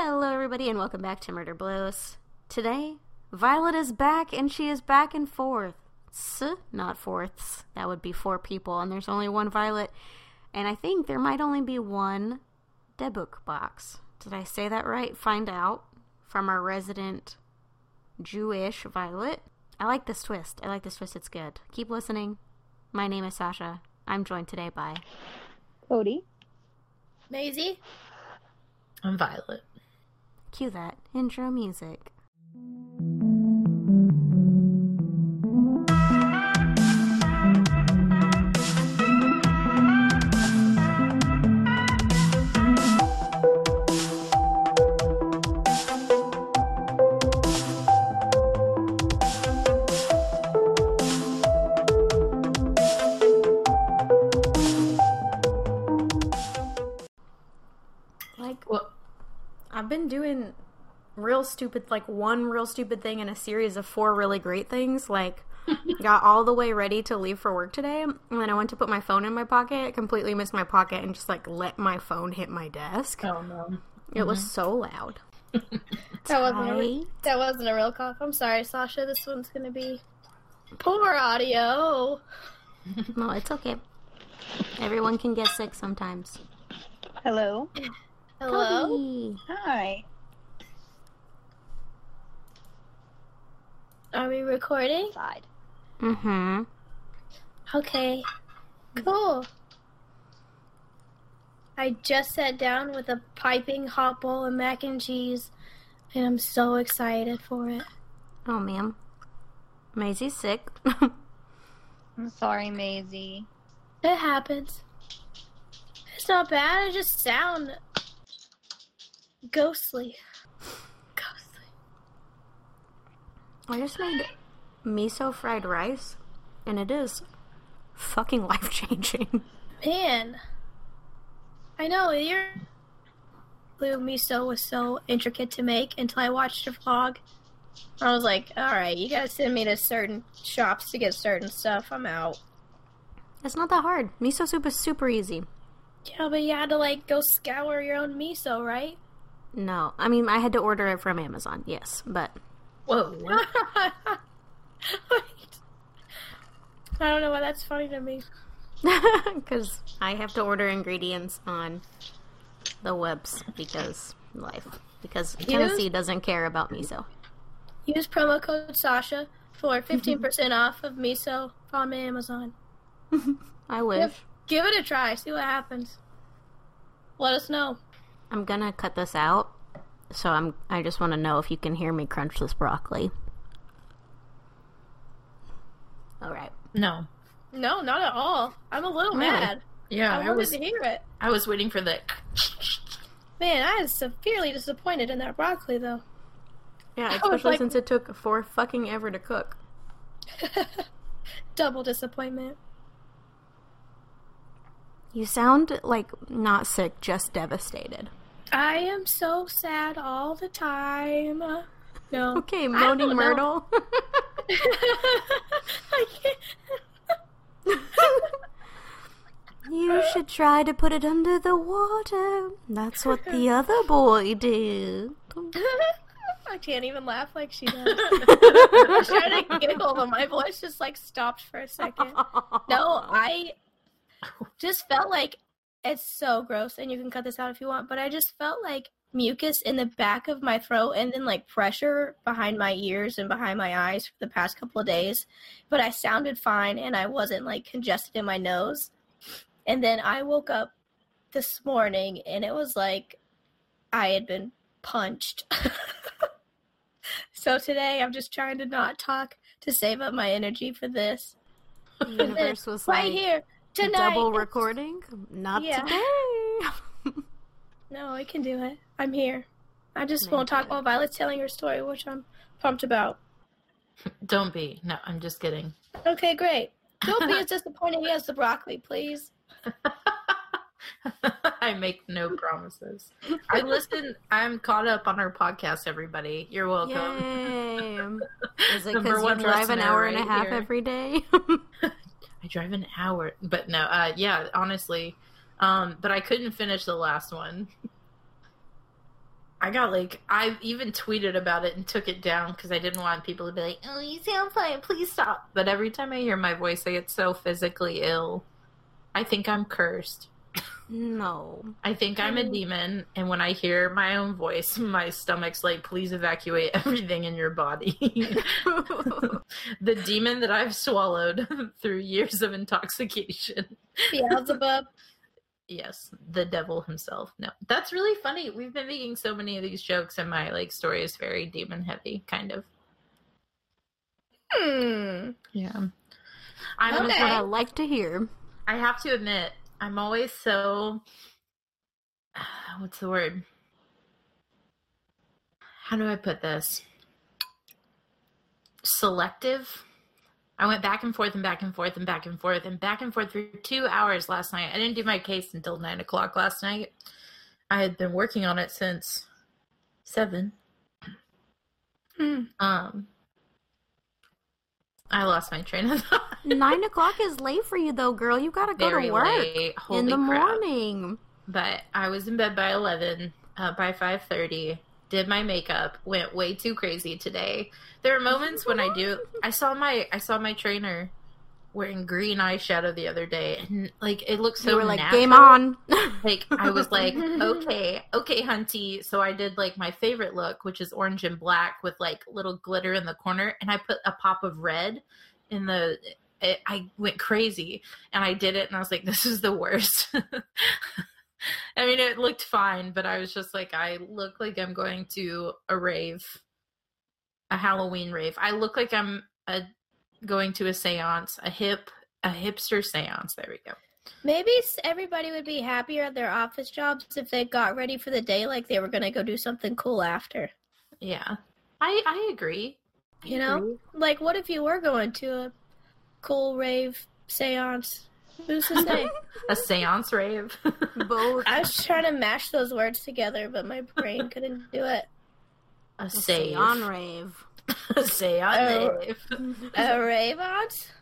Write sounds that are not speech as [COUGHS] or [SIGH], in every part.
Hello, everybody, and welcome back to Murder Blows. Today, Violet is back, and she is back and forth. Not fourths. That would be four people, and there's only one Violet. And I think there might only be one Dybbuk box. Did I say that right? Find out from our resident Jewish Violet. I like this twist. I like this twist. It's good. Keep listening. My name is Sasha. I'm joined today by Cody. Maisie. I'm Violet. Cue that intro music. I've been doing real stupid, like one real stupid thing in a series of four really great things. Like, [LAUGHS] got all the way ready to leave for work today, and then I went to put my phone in my pocket, completely missed my pocket, and just like let my phone hit my desk. oh no. It was mm-hmm. so loud. [LAUGHS] That wasn't, a re- that wasn't a real cough. I'm sorry, Sasha. This one's gonna be poor audio. [LAUGHS] No, it's okay. Everyone can get sick sometimes. Hello. Hello. Cody. Hi. Are we recording? Side. Mm-hmm. Okay. Cool. I just sat down with a piping hot bowl of mac and cheese, and I'm so excited for it. Oh, ma'am. Maisie's sick. [LAUGHS] I'm sorry, Maisie. It happens. It's not bad. I just sound ghostly. Ghostly. I just made miso fried rice, and it is fucking [LAUGHS] life changing. Man, I know your blue miso was so intricate to make until I watched your vlog. I was like, all right, you gotta send me to certain shops to get certain stuff. I'm out. It's not that hard. Miso soup is super easy. Yeah, but you had to like go scour your own miso, right? No, I mean I had to order it from Amazon. Yes, but Whoa. [LAUGHS] Wait. I don't know why that's funny to me. [LAUGHS] because I have to order ingredients on the webs because life. Because Tennessee doesn't care about miso. Use promo code Sasha for 15% off of miso on Amazon. [LAUGHS] I wish. Yep. Give it a try. See what happens. Let us know. I'm gonna cut this out, so I'm. I just want to know if you can hear me crunch this broccoli. All right. No. No, not at all. I'm a little Really? mad. Yeah, I I, wanted was. to hear it. I was waiting for the. Man, I was severely disappointed in that broccoli, though. Yeah, [LAUGHS] especially like- since it took four fucking ever to cook. [LAUGHS] Double disappointment. You sound like not sick, just devastated. I am so sad all the time. No. Okay, Moaning. Myrtle. [LAUGHS] I can't. you should try to put it under the water. That's what the other boy did. I can't even laugh like she does. I was trying to giggle, but my voice just like stopped for a second. No, I just felt like it's so gross, and you can cut this out if you want, but I just felt like mucus in the back of my throat and then like pressure behind my ears and behind my eyes for the past couple of days. But I sounded fine and I wasn't like congested in my nose. And then I woke up this morning and it was like I had been punched. [LAUGHS] so today I'm just trying to not talk to save up my energy for this. The universe [LAUGHS] was right like here tonight. double recording. Not Yeah. today. [LAUGHS] No, I can do it. I'm here. I just Thank won't talk you. while Violet's telling her story, which I'm pumped about. [LAUGHS] Don't be. No, I'm just kidding. Okay, great. [LAUGHS] Don't be as disappointed as the broccoli, please. I make no promises. I listen. I'm caught up on our podcast. Everybody, you're welcome. Yay. Is it because you drive an listener hour and a half here. every day? I drive an hour, but no. Uh, yeah, honestly, um, but I couldn't finish the last one. I got like I even tweeted about it and took it down because I didn't want people to be like, "Oh, you sound fine, please stop." But every time I hear my voice, I get so physically ill. I think I'm cursed. No. I think I'm a demon, and when I hear my own voice, my stomach's like, "Please evacuate everything in your body." [LAUGHS] the demon that I've swallowed [LAUGHS] through years of intoxication. Beelzebub. Yes, the devil himself. No, that's really funny. We've been making so many of these jokes, and my like story is very demon heavy, kind of. Hmm. Yeah, I'm. Okay. What I like to hear. I have to admit, I'm always so. [SIGHS] What's the word? How do I put this? Selective. I went back and forth and back and forth and back and forth and back and forth for two hours last night. I didn't do my case until nine o'clock last night. I had been working on it since seven. Hmm. Um, I lost my train of thought. [LAUGHS] Nine o'clock is late for you, though, girl. You gotta go Very to work in the crap. morning. but I was in bed by 11, uh, by 5:30, did my makeup, went way too crazy today. There are moments when I do I saw my I saw my trainer wearing green eyeshadow the other day and like it looks so you were like, natural. game on. [LAUGHS] Like I was [LAUGHS] like, okay, okay, hunty. So I did like my favorite look, which is orange and black with like little glitter in the corner, and I put a pop of red in the. It, I went crazy, and I did it, and I was like, this is the worst. [LAUGHS] I mean, it looked fine, but I was just like, I look like I'm going to a rave, a Halloween rave. I look like I'm a going to a séance, a hip, a hipster séance. There we go. Maybe everybody would be happier at their office jobs if they got ready for the day like they were gonna go do something cool after. Yeah, I I agree. I You know? agree. Like, what if you were going to a cool rave seance? Who's to say? [LAUGHS] a séance rave. [LAUGHS] Both. I was trying to mash those words together, but my brain couldn't do it. a Say save. on rave. [LAUGHS] a séance Oh. rave. A rave aunt?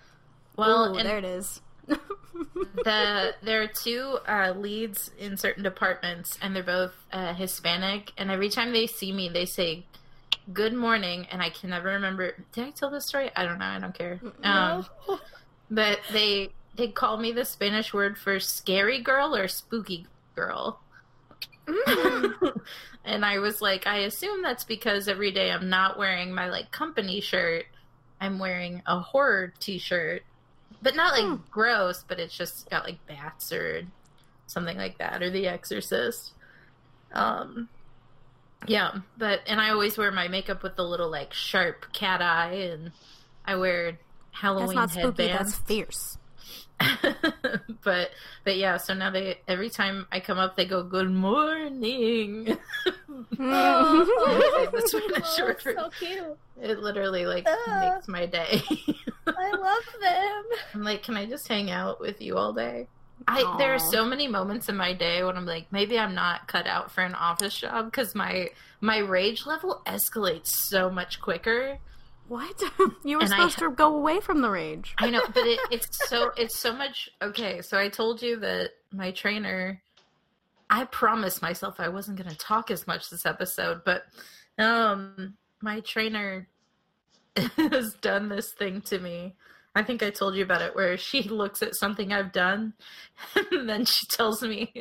Well, Ooh, there it is. [LAUGHS] the there are two uh, leads in certain departments, and they're both uh, Hispanic. And every time they see me, they say "Good morning," and I can never remember. Did I tell this story? I don't know. I don't care. Um, No. [LAUGHS] but they they call me the Spanish word for scary girl or spooky girl. Mm. [LAUGHS] and I was like, I assume that's because every day I'm not wearing my like company shirt. I'm wearing a horror t-shirt. But not like Hmm. gross, but it's just got like bats or something like that or The Exorcist. Um yeah, but and I always wear my makeup with the little like sharp cat eye and I wear Halloween That's not spooky. headbands That's fierce. [LAUGHS] but but yeah, so now they every time I come up, they go good morning. [LAUGHS] Oh, The [LAUGHS] Spanish word it's so cute. it literally like Ah. makes my day. I love them. I'm like, can I just hang out with you all day? I there are so many moments in my day when I'm like, maybe I'm not cut out for an office job because my my rage level escalates so much quicker. What? [LAUGHS] you were And I- supposed to go away from the rage. I know, but it, it's [LAUGHS] so it's so much. Okay, so I told you that my trainer. I promised myself I wasn't going to talk as much this episode, but um, my trainer [LAUGHS] has done this thing to me. I think I told you about it, where she looks at something I've done, and then she tells me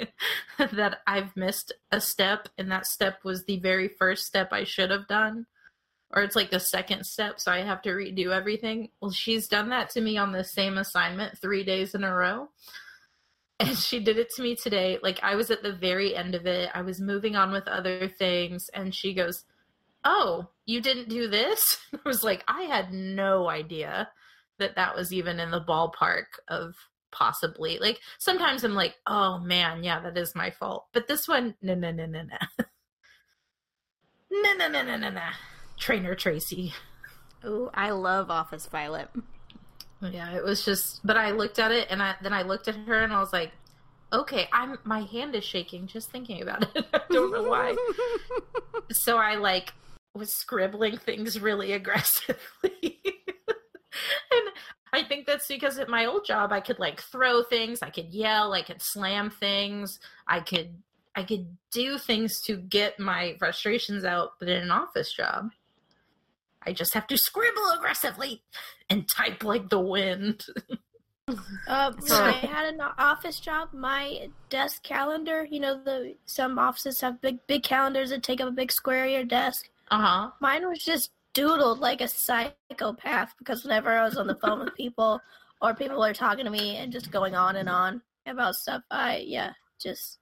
that I've missed a step, and that step was the very first step I should have done or it's like the second step, so I have to redo everything. Well, she's done that to me on the same assignment three days in a row. And she did it to me today. Like, I was at the very end of it. I was moving on with other things. And she goes, Oh, you didn't do this? [LAUGHS] I was like, I had no idea that that was even in the ballpark of possibly. Like, sometimes I'm like, Oh man, yeah, that is my fault. But this one, no, no, no, no, no. [LAUGHS] No, no, no, no, no, no. Trainer Tracy. Ooh, I love Office Violet. Yeah, it was just. But I looked at it, and I then I looked at her, and I was like, "Okay, I'm my hand is shaking just thinking about it. [LAUGHS] I don't know why." [LAUGHS] so I like was scribbling things really aggressively, [LAUGHS] and I think that's because at my old job I could like throw things, I could yell, I could slam things, I could I could do things to get my frustrations out, but in an office job, I just have to scribble aggressively and type like the wind. [LAUGHS] Uh, [LAUGHS] when So- I had an office job, my desk calendar, you know, the some offices have big big calendars that take up a big square of your desk. Uh huh. Mine was just doodled like a psychopath because whenever I was on the phone with people [LAUGHS] or people were talking to me and just going on and on about stuff, I yeah, just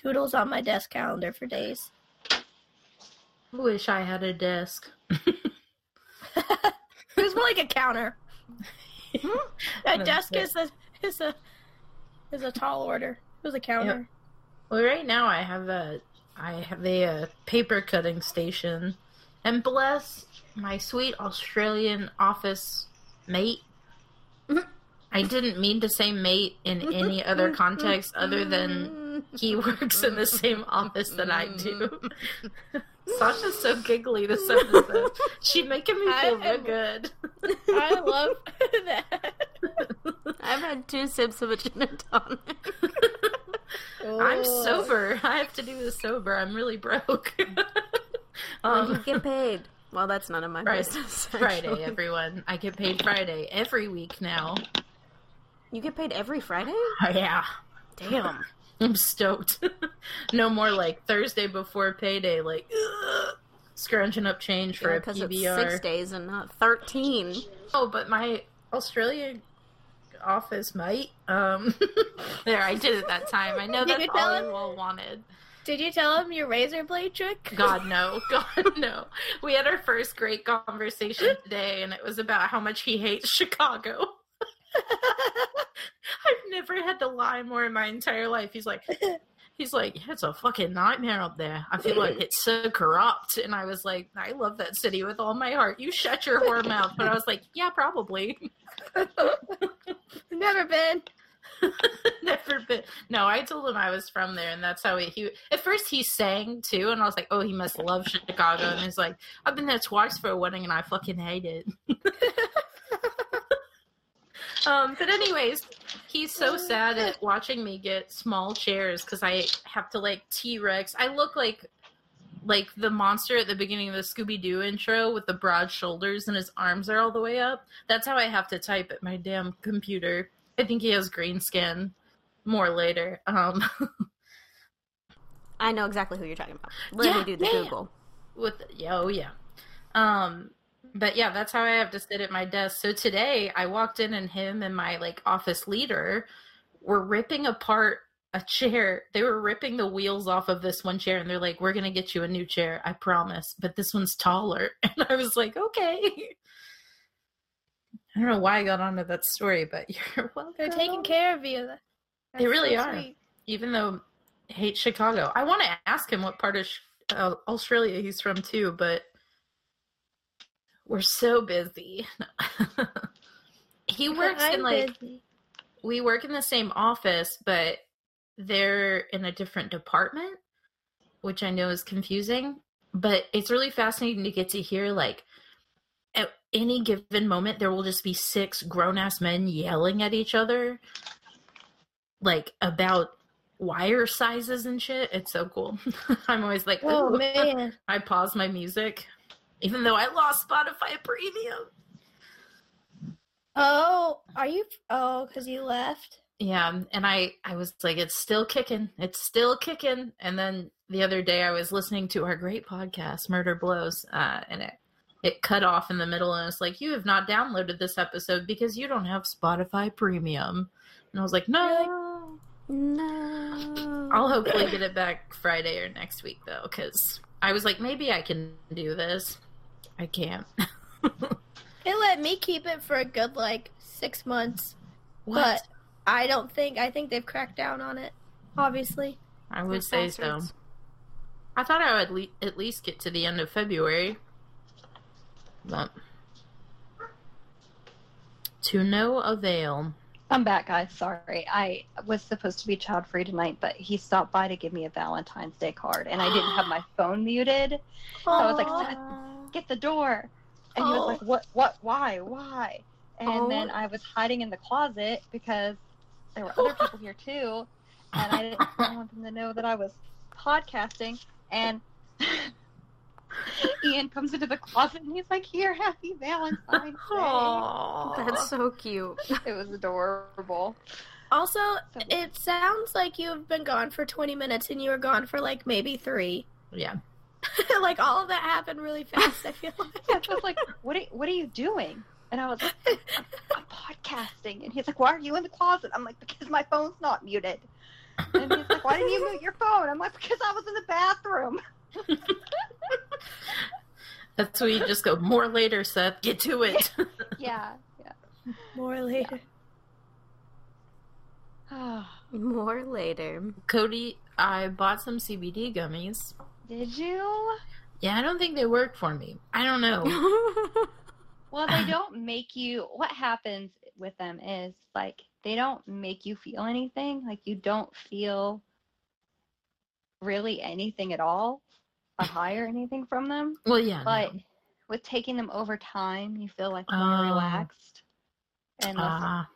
doodles on my desk calendar for days. Wish I had a desk. It was more like a counter. [LAUGHS] a desk is a is a is a tall order. It was a counter. Well, right now I have a I have a, uh paper cutting station, and bless my sweet Australian office mate. [LAUGHS] I didn't mean to say mate in any other context other than he works in the same office that I do. [LAUGHS] Sasha's so giggly this [LAUGHS] episode. She's making me feel real good. [LAUGHS] I love that. I've had two sips of a gin and tonic. I'm sober. I have to do this sober. I'm really broke. When um, you get paid. Well, that's none of my business. Friday, everyone. I get paid Friday every week now. You get paid every Friday? Oh, yeah. Damn. [LAUGHS] I'm stoked. [LAUGHS] no more like Thursday before payday, like ugh, scrunching up change for a Because it's PBR. six days and not 13. Oh, but my Australia office might. Um, [LAUGHS] there, I did it that time. I know Did that's all him? you all wanted. Did you tell him your razor blade trick? God no, God no. We had our first great conversation today, and it was about how much he hates Chicago. [LAUGHS] I've never had to lie more in my entire life. He's like, [LAUGHS] he's like, yeah, it's a fucking nightmare up there. I feel like it's so corrupt. And I was like, I love that city with all my heart. You shut your whore mouth. But I was like, yeah, probably. [LAUGHS] Never been. Never been. No, I told him I was from there, and that's how he, he. At first, he sang too, and I was like, "Oh, he must love Chicago." And he's like, "I've been there twice for a wedding, and I fucking hate it." Um, but anyways, he's so sad at watching me get small chairs because I have to like T Rex. I look like like the monster at the beginning of the Scooby Doo intro with the broad shoulders and his arms are all the way up. That's how I have to type at my damn computer. I think he has green skin. More later. Um, [LAUGHS] I know exactly who you're talking about. Let Yeah, me do the yeah. Google. with yeah, oh yeah. Um, but yeah, that's how I have to sit at my desk. So today I walked in and him and my like office leader were ripping apart a chair. They were ripping the wheels off of this one chair and they're like, "We're going to get you a new chair, I promise, but this one's taller." [LAUGHS] And I was like, "Okay." [LAUGHS] I don't know why I got onto that story, but [LAUGHS] you're welcome. They're taking care of you. That's They really so are. sweet. even though I hate Chicago. I want to ask him what part of uh, Australia he's from too, but we're so busy. [LAUGHS] he works in I'm like busy. we work in the same office, but they're in a different department, which I know is confusing. But it's really fascinating to get to hear like at any given moment there will just be six grown ass men yelling at each other like about wire sizes and shit. It's so cool. [LAUGHS] I'm always like, Oh man. I pause my music, even though I lost Spotify Premium. Oh, are you? Oh, because you left. Yeah, and I I was like, it's still kicking, it's still kicking. And then the other day, I was listening to our great podcast, Murder Blows, uh, and it it cut off in the middle, and it's like, you have not downloaded this episode because you don't have Spotify Premium. And I was like, no, No. I'll hopefully get it back Friday or next week though, because I was like, maybe I can do this. I can't. They let me keep it for a good like six months, What? but I don't think. I think they've cracked down on it. Obviously. I would Those say so. I thought I would le- at least get to the end of February. But to no avail. I'm back, guys. Sorry. I was supposed to be child free tonight, but he stopped by to give me a Valentine's Day card, and I didn't have my [GASPS] phone muted. So I was like, Aw. Get the door. And he was Oh. like, What, what, why, why? And Oh. then I was hiding in the closet because there were other people here too. And I didn't want them to know that I was podcasting, and [LAUGHS] Ian comes into the closet and he's like, "Here, happy Valentine's Day." Aww. That's so cute. It was adorable. Also, it sounds like you've been gone for 20 minutes and you were gone for like maybe three. yeah. [LAUGHS] like all of that happened really fast, I feel [LAUGHS] like. Yeah, I was like, "What are What are you doing?" And I was like, I'm, "I'm podcasting." And he's like, "Why are you in the closet?" I'm like, "Because my phone's not muted." And he's like, "Why didn't you mute your phone?" I'm like, "Because I was in the bathroom." [LAUGHS] That's where you just go, more later, Seth. Get to it. Yeah, yeah. More later. [SIGHS] More later. Cody, I bought some CBD gummies. Did you? Yeah, I don't think they work for me. I don't know. [LAUGHS] Well, they don't [SIGHS] make you. What happens with them is like they don't make you feel anything. Like you don't feel really anything at all, a high or anything from them. well, yeah. But no. with taking them over time, you feel like more Oh. relaxed and less Ah,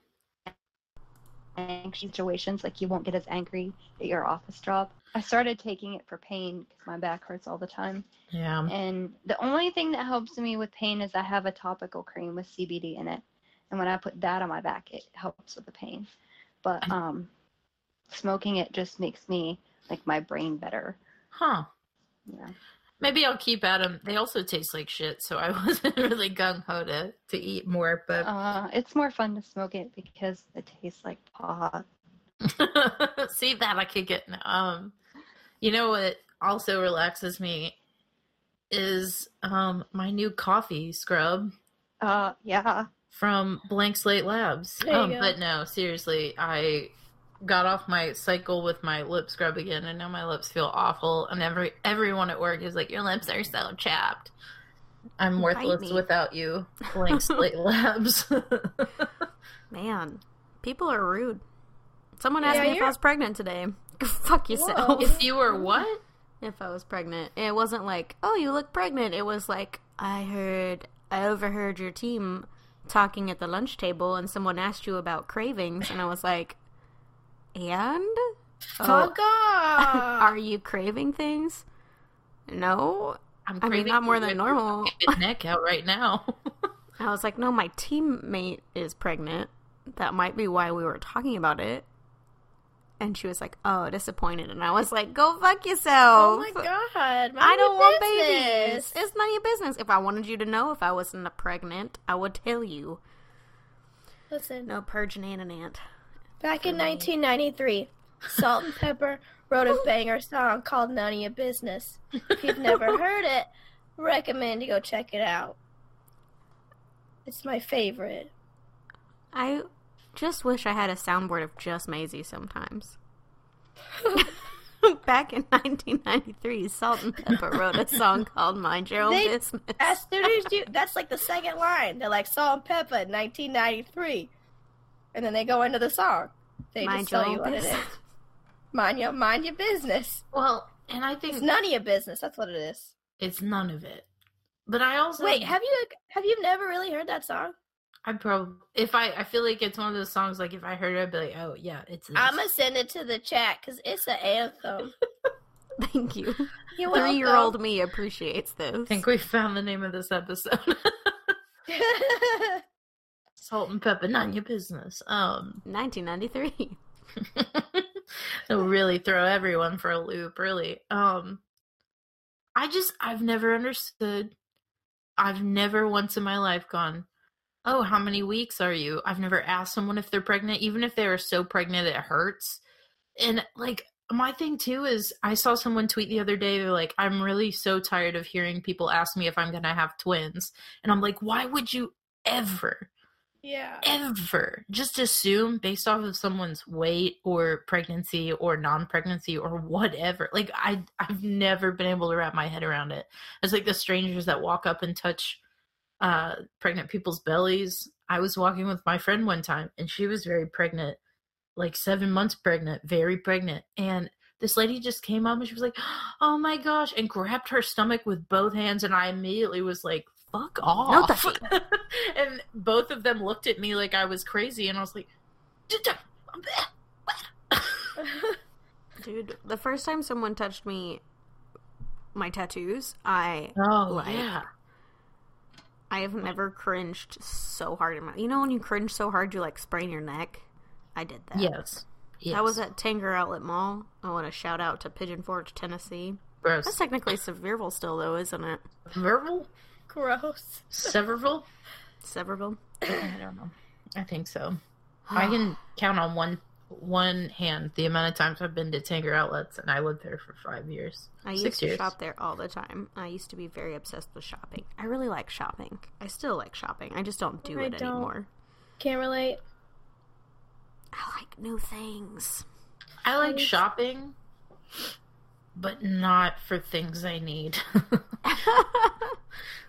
anxious situations. Like you won't get as angry at your office job. I started taking it for pain because my back hurts all the time. yeah. And the only thing that helps me with pain is I have a topical cream with CBD in it. And when I put that on my back, it helps with the pain. But um, smoking it just makes me like my brain better. Huh. Yeah. Maybe I'll keep at them. They also taste like shit, so I [LAUGHS] wasn't really gung ho to, to eat more. But Uh, it's more fun to smoke it because it tastes like pot. [LAUGHS] see that I could get. Um, you know what also relaxes me is um my new coffee scrub Uh, yeah. from Blank Slate Labs. Um, but no, seriously, I got off my cycle with my lip scrub again, and now my lips feel awful. And every everyone at work is like, "Your lips are so chapped." I'm Bite worthless without you, [LAUGHS] Blank Slate Labs. [LAUGHS] Man, people are rude. Someone asked Yeah, me if I was pregnant today. [LAUGHS] Fuck yourself. if you were what? if I was pregnant. It wasn't like, oh, you look pregnant. It was like, I heard, I overheard your team talking at the lunch table and someone asked you about cravings. And I was like, and? Oh, [LAUGHS] Fuck off! are you craving things? No. I'm I mean, craving not more than normal. good [LAUGHS] neck out right now. I was like, no, my teammate is pregnant. That might be why we were talking about it. And she was like, oh, disappointed. And I was like, go fuck yourself. oh my god. I don't want business. babies. It's none of your business. If I wanted you to know if I wasn't pregnant, I would tell you. Listen, No purging and an ant. Back in 1993, Salt-N-Pepa wrote a [LAUGHS] banger song called None of Your Business. If you've never [LAUGHS] heard it, recommend you go check it out. It's my favorite. I just wish I had a soundboard of just Maisie sometimes. [LAUGHS] Back in 1993, Salt-N-Pepa wrote a song called Mind Your Own They- Business. As soon as you, that's like the second line. They're like Salt-N-Pepa, 1993, and then they go into the song. They Mind just your tell you what it business. is. Mind your mind your business. well, and I think It's none of your business. That's what it is. it's none of it. But I also Wait, have you have you never really heard that song? I probably if I I feel like it's one of those songs like if I heard it I'd be like oh yeah it's this. I'm gonna send it to the chat because it's an anthem. [LAUGHS] Thank you. You're Three year old me appreciates this. I think we found the name of this episode. [LAUGHS] [LAUGHS] Salt-N-Pepa, none your business. Um, [LAUGHS] 1993. [LAUGHS] it'll really throw everyone for a loop. Really. Um, I just I've never understood. I've never once in my life gone. Oh, how many weeks are you? I've never asked someone if they're pregnant, even if they are so pregnant it hurts. And like my thing too is I saw someone tweet the other day, they're like, I'm really so tired of hearing people ask me if I'm gonna have twins. And I'm like, why would you ever, yeah. ever just assume based off of someone's weight or pregnancy or non pregnancy or whatever? Like I I've never been able to wrap my head around it. It's like the strangers that walk up and touch uh pregnant people's bellies. I was walking with my friend one time and she was very pregnant, like seven months pregnant, very pregnant. And this lady just came up and she was like, [GASPS] Oh my gosh, and grabbed her stomach with both hands. And I immediately was like, Fuck off. [LAUGHS] and both of them looked at me like I was crazy. And I was like, [LAUGHS] Dude, the first time someone touched me, my tattoos, I Oh Like- yeah. I have never cringed so hard in my. You know when you cringe so hard you like sprain your neck. I did that. Yes. yes. That was at Tanger Outlet Mall. I want to shout out to Pigeon Forge, Tennessee. That's technically Sevierville still, though, isn't it? Verval? Gross. Severville? Sevierville. I don't know. I think so. [SIGHS] I can count on one one hand the amount of times I've been to Tanger Outlets, and I lived there for five years. I used Six to years. shop there all the time. I used to be very obsessed with shopping. I really like shopping. I still like shopping. I just don't do I it don't. anymore. Can't relate. I like new things. I like Nice. shopping, but not for things I need. [LAUGHS] [LAUGHS] [LAUGHS]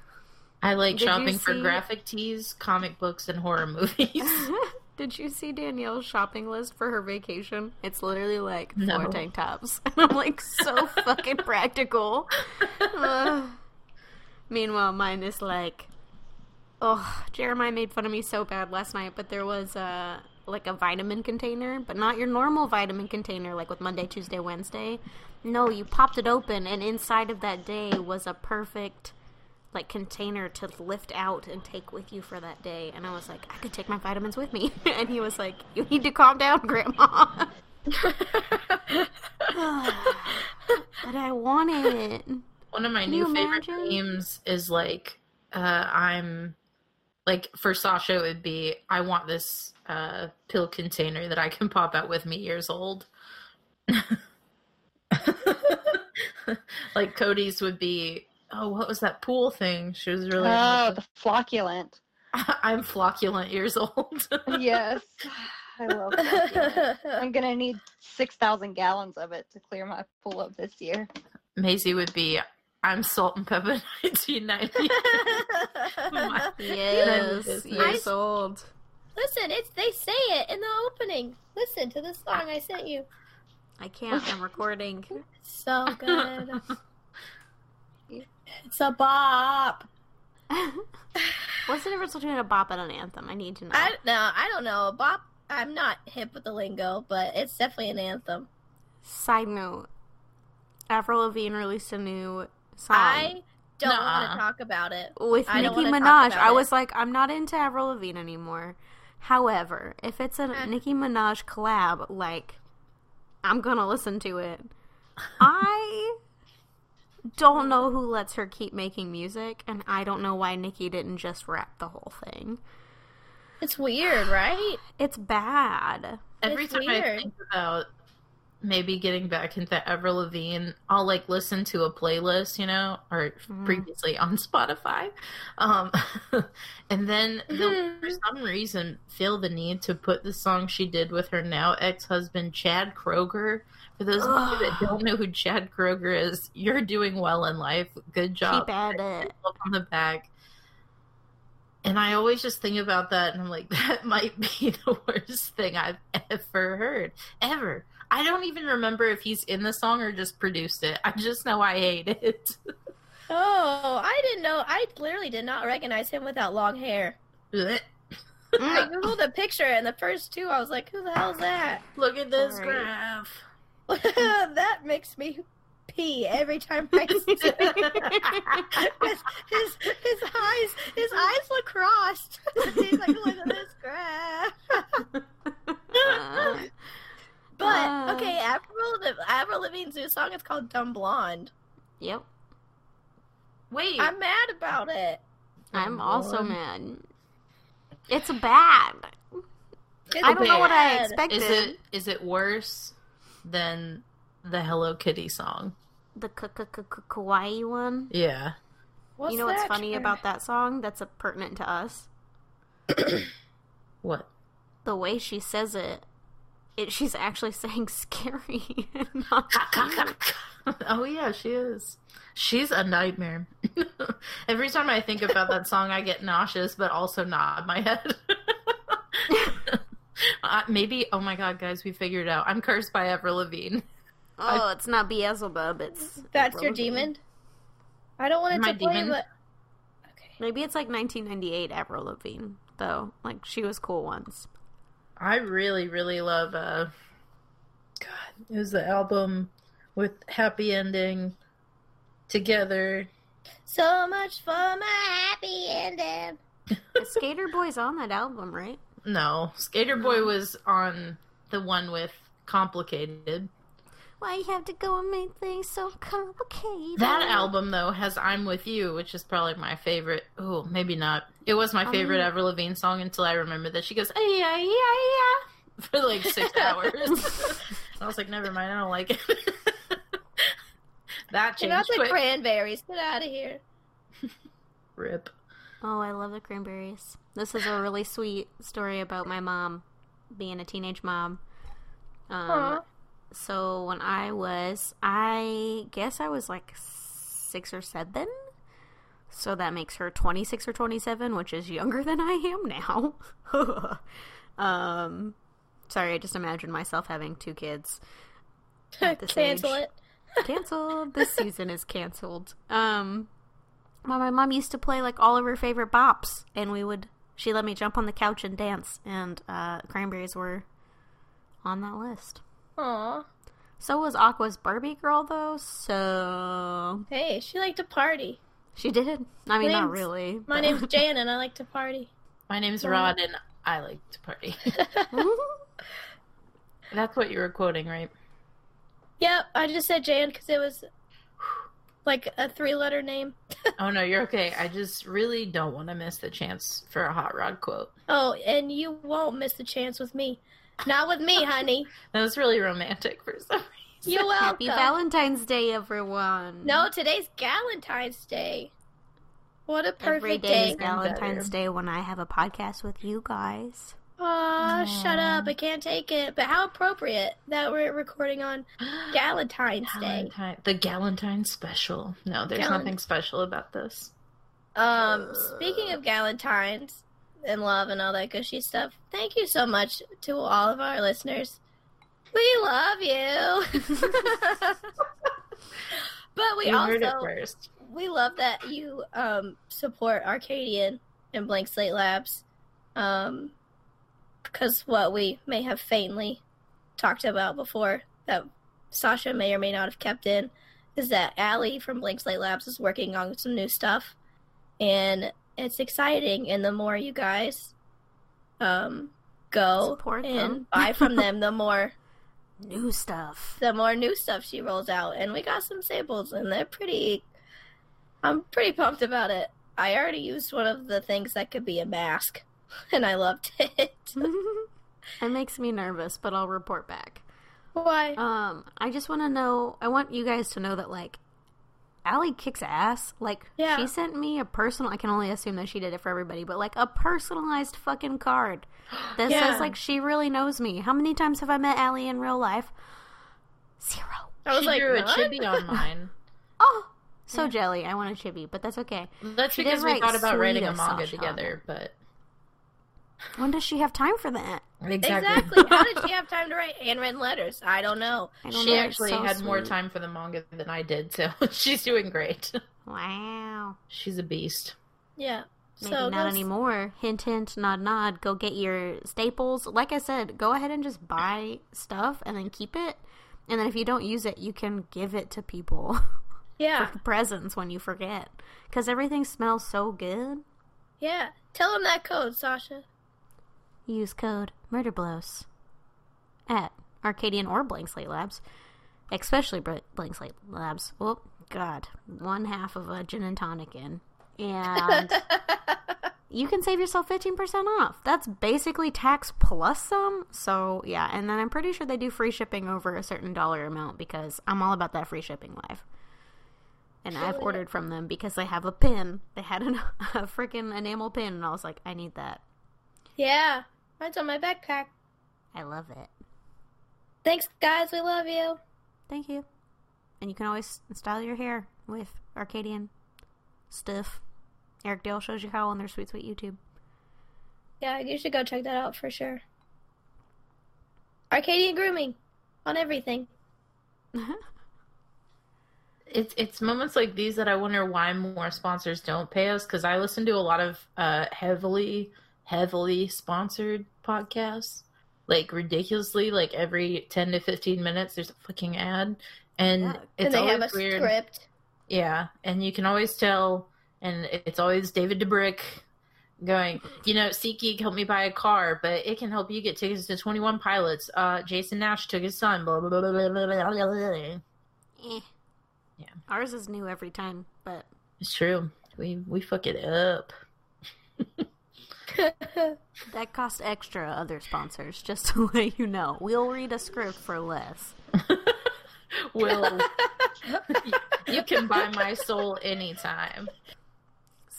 I like Did shopping for graphic tees, comic books, and horror movies. [LAUGHS] Did you see Danielle's shopping list for her vacation? It's literally like No. four tank tops. [LAUGHS] And I'm like, so [LAUGHS] fucking practical. Meanwhile, mine is like, oh, Jeremiah made fun of me so bad last night, but there was uh, like a vitamin container, but not your normal vitamin container, like with Monday, Tuesday, Wednesday. No, you popped it open, and inside of that day was a perfect like container to lift out and take with you for that day. And I was like, I could take my vitamins with me. [LAUGHS] and he was like, You need to calm down, Grandma. [LAUGHS] but I want it. One of my Can new favorite memes is like, uh, I'm like for Sasha, it would be I want this uh, pill container that I can [LAUGHS] pop out with me years old. like Cody's would be, oh, what was that pool thing? She was really. Oh, the flocculant. [LAUGHS] I'm flocculant years old. [LAUGHS] Yes. I love flocculant. I'm gonna need six thousand gallons of it to clear my pool up this year. Maisie would be, I'm Salt-N-Pepa [LAUGHS] 1990. Yes, Listen, years old. Listen, it's they say it in the opening. Listen to the song I sent you. I can't. I'm recording. So good. It's a bop. [LAUGHS] What's the difference between a bop and an anthem? I need to know. I no, I don't know. A bop. I'm not hip with the lingo, but it's definitely an anthem. Side note: Avril Lavigne released a new song I don't want to talk about it. with I don't Nicki Minaj. about I it. was like, I'm not into Avril Lavigne anymore. However, if it's a Eh. Nicki Minaj collab, like, I'm gonna listen to it. [LAUGHS] I don't know who lets her keep making music, and I don't know why Nicki didn't just rap the whole thing. It's weird, right? It's bad. Every It's time I think about maybe getting back into Avril Lavigne, I'll like listen to a playlist, you know, or Mhm. previously on Spotify, um, [LAUGHS] and then they'll, for some reason feel the need to put the song she did with her now ex-husband Chad Kroeger. For those of you that don't know who Chad Kroeger is, you're doing well in life. Good job. Keep at it. Look on the back. And I always just think about that, and I'm like, [LAUGHS] that might be [LAUGHS] the worst thing I've ever heard, ever. I don't even remember if he's in the song or just produced it. I just know I hate it. Oh, I didn't know. I literally did not recognize him without long hair. I googled a picture, and the first two, I was like, "Who the hell's that?" Look at this Sorry. graph. [LAUGHS] that makes me pee every time I [LAUGHS] see it. his, his, his eyes, his eyes look crossed. [LAUGHS] He's like, "Look at this graph." Uh, But Uh. okay, Avril, the Avril Lavigne's new song is called "Dumb Blonde." yep. Wait, I'm mad about it. I'm Oh, also Lord. mad. It's bad. It's I don't know what I expected. is it is it worse than the Hello Kitty song? The k- k- k- k- kawaii one. Yeah. What's you know what's that, funny Trevor? about that song? That's a pertinent to us. [COUGHS] What? The way she says it, it she's actually [LAUGHS] saying scary. [LAUGHS] not oh yeah, she is. She's a nightmare. [LAUGHS] Every time I think about that song, I get nauseous, but also nod my head. uh, maybe. Oh my god, guys, we figured it out. I'm cursed by Avril Lavigne. oh, it's not Beelzebub. It's That's Avril your Lavigne. demon. I don't want it My to play, demon? but okay. Maybe it's like 1998 Avril Lavigne though. Like she was cool once. I really, really love. uh God, It was the album with happy ending together. So much for my happy ending. Skater Boy's on that album, right? No, Skater Boy was on the one with complicated. Why you have to go and make things so complicated? That album though has "I'm with You," which is probably my favorite. Oh, maybe not. It was my favorite Um, Avril Lavigne song until I remembered that she goes "Ay yeah yeah yeah" for like six [LAUGHS] hours. [LAUGHS] I was like, never mind, I don't like it. [LAUGHS] that You're not changed the cranberries. Get out of here. Rip. Oh, I love the cranberries. This is a really sweet story about my mom being a teenage mom. Um. So when I was, I guess I was like six or seven. So that makes her 26 or 27, which is younger than I am now. [LAUGHS] um, sorry, I just imagined myself having two kids. [LAUGHS] Cancel age. it. canceled. This [LAUGHS] season is canceled. Um, well, my mom used to play like all of her favorite bops, and we would. She let me jump on the couch and dance, and uh, cranberries were on that list. Aw. So was Aqua's Barbie girl, though. So Hey, she liked to party. she did. I mean, not Name's- really. My name's [LAUGHS] Jan and I like to party. My name's Rod, and I like to party. [LAUGHS] [LAUGHS] That's what you were quoting, right? Yep, I just said Jan because it was like a three letter name. Oh no, you're okay. I just really don't want to miss the chance for a hot rod quote. Oh, and you won't miss the chance with me. Not with me, honey. [LAUGHS] That was really romantic for some reason. You're [LAUGHS] welcome. Happy Valentine's Day, everyone. No, today's Galentine's Day. What a perfect Every day day. is Valentine's Day when I have a podcast with you guys. Aw, shut up. I can't take it. But how appropriate that we're recording on [GASPS] Galentine's Day. Galentine, the Galentine special. No, there's Galen- nothing special about this. Um, speaking of Galentines and love and all that gushy stuff, thank you so much to all of our listeners. We love you. [LAUGHS] but we it also first. we love that you um support Arcadian and Blank Slate Labs. Um because what we may have faintly talked about before that Sasha may or may not have kept in is that Allie from Blank Slate Labs is working on some new stuff and it's exciting and the more you guys um go Support and them. buy from them the more [LAUGHS] New stuff. the more new stuff she rolls out and we got some samples and they're pretty i'm pretty pumped about it i already used one of the things that could be a mask [LAUGHS] and i loved it [LAUGHS] it makes me nervous, but I'll report back. why Um, I just want to know. I want you guys to know that like, Allie kicks ass. Like, Yeah. she sent me a personal. I can only assume that she did it for everybody, but like a personalized fucking card [GASPS] that Yeah. says like she really knows me. How many times have I met Allie in real life? Zero. i was she like drew a "What?" chibi on [LAUGHS] mine. Oh, so jelly. I want a chibi, but that's okay. That's She because we thought about writing a manga Sasha. together, but When does she have time for that? Exactly how did [LAUGHS] she have time to write handwritten letters i don't know I don't She know, actually so had more time for the manga than I did, so [LAUGHS] she's doing great. Wow. She's a beast. yeah Maybe so not go- anymore. Hint, hint, nod, nod. Go get your staples. Like I said, go ahead and just buy stuff and then keep it. And then if you don't use it, you can give it to people [LAUGHS] yeah for presents when you forget. Because everything smells so good. yeah tell them that code sasha Use code MurderBlows at Arcadian or Blank Slate Labs. Especially Blank Slate Labs. Oh, God. One half of a gin and tonic in. And [LAUGHS] you can save yourself 15% off. That's basically tax plus some. So, yeah. And then I'm pretty sure they do free shipping over a certain dollar amount because I'm all about that free shipping life. And I've ordered from them because they have a pin. They had an, [LAUGHS] a freaking enamel pin, and I was like, I need that. yeah mine's on my backpack I love it. thanks guys we love you Thank you. And you can always style your hair with Arcadian stuff. Eric Dale shows you how on their Sweet Sweet YouTube. yeah you should go check that out for sure arcadian grooming on everything [LAUGHS] It's it's moments like these that I wonder why more sponsors don't pay us because I listen to a lot of uh, heavily heavily sponsored podcasts like ridiculously like every 10 to 15 minutes there's a fucking ad and Yeah. it's and they have a weird script. yeah and you can always tell and it's always david dobrik going you know SeatGeek helped me buy a car but it can help you get tickets to 21 pilots uh jason nash took his son blah blah blah blah blah blah blah, blah, blah. Eh. Yeah. Ours is new every time, but it's true we we fuck it up [LAUGHS] that costs extra other sponsors, just to [LAUGHS] let you know. We'll read a script for less. [LAUGHS] will you can buy my soul anytime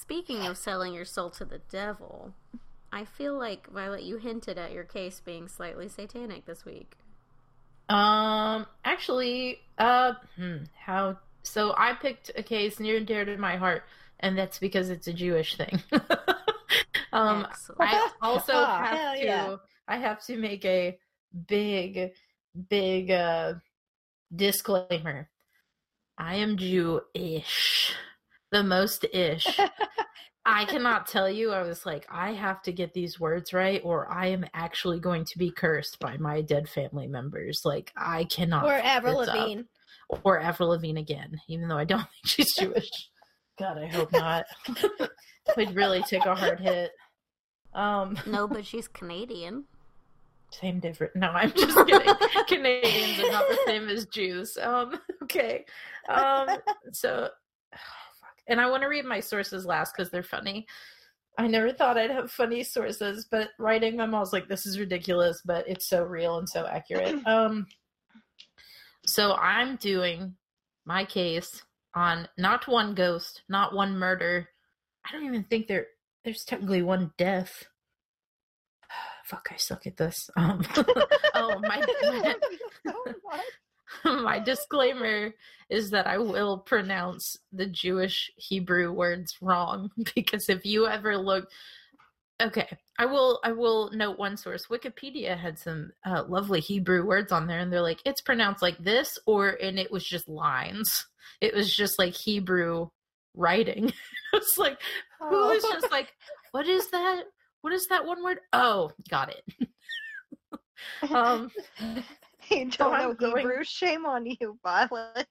Speaking of selling your soul to the devil, I feel like, Violet, you hinted at your case being slightly satanic this week. Um, actually, uh, hmm, how? So I picked a case near and dear to my heart, and that's because it's a Jewish thing. [LAUGHS] um, I [LAUGHS] also have to, yeah. I have to make a big, big uh disclaimer. I am Jewish, the most ish. I [LAUGHS] cannot tell you. I was like, I have to get these words right, or I am actually going to be cursed by my dead family members. Like, I cannot. or Avril this up. Lavigne. Or Avril Lavigne again, even though I don't [LAUGHS] think she's Jewish. God, I hope not. Would really take a hard hit. Um, no, but she's Canadian. [LAUGHS] same different. No, I'm just kidding. [LAUGHS] Canadians are not the same as Jews. Um, [LAUGHS] okay. Um, so, [SIGHS] fuck. And I want to read my sources last because they're funny. I never thought I'd have funny sources, but writing them, I was like, this is ridiculous, but it's so real and so accurate. [CLEARS THROAT] Um, so I'm doing my case on not one ghost, not one murder. I don't even think there there's technically one death. [SIGHS] Fuck, I suck at this. [LAUGHS] Um, [LAUGHS] oh my, [LAUGHS] my my disclaimer is that I will pronounce the Jewish Hebrew words wrong because if you ever look okay, I will I will note one source. Wikipedia had some uh, lovely Hebrew words on there and they're like it's pronounced like this or and it was just lines. It was just like Hebrew writing. [LAUGHS] it's like who is just like what is that? What is that one word? Oh, got it. [LAUGHS] um [LAUGHS] you don't know going- Hebrew. Shame on you, Violet.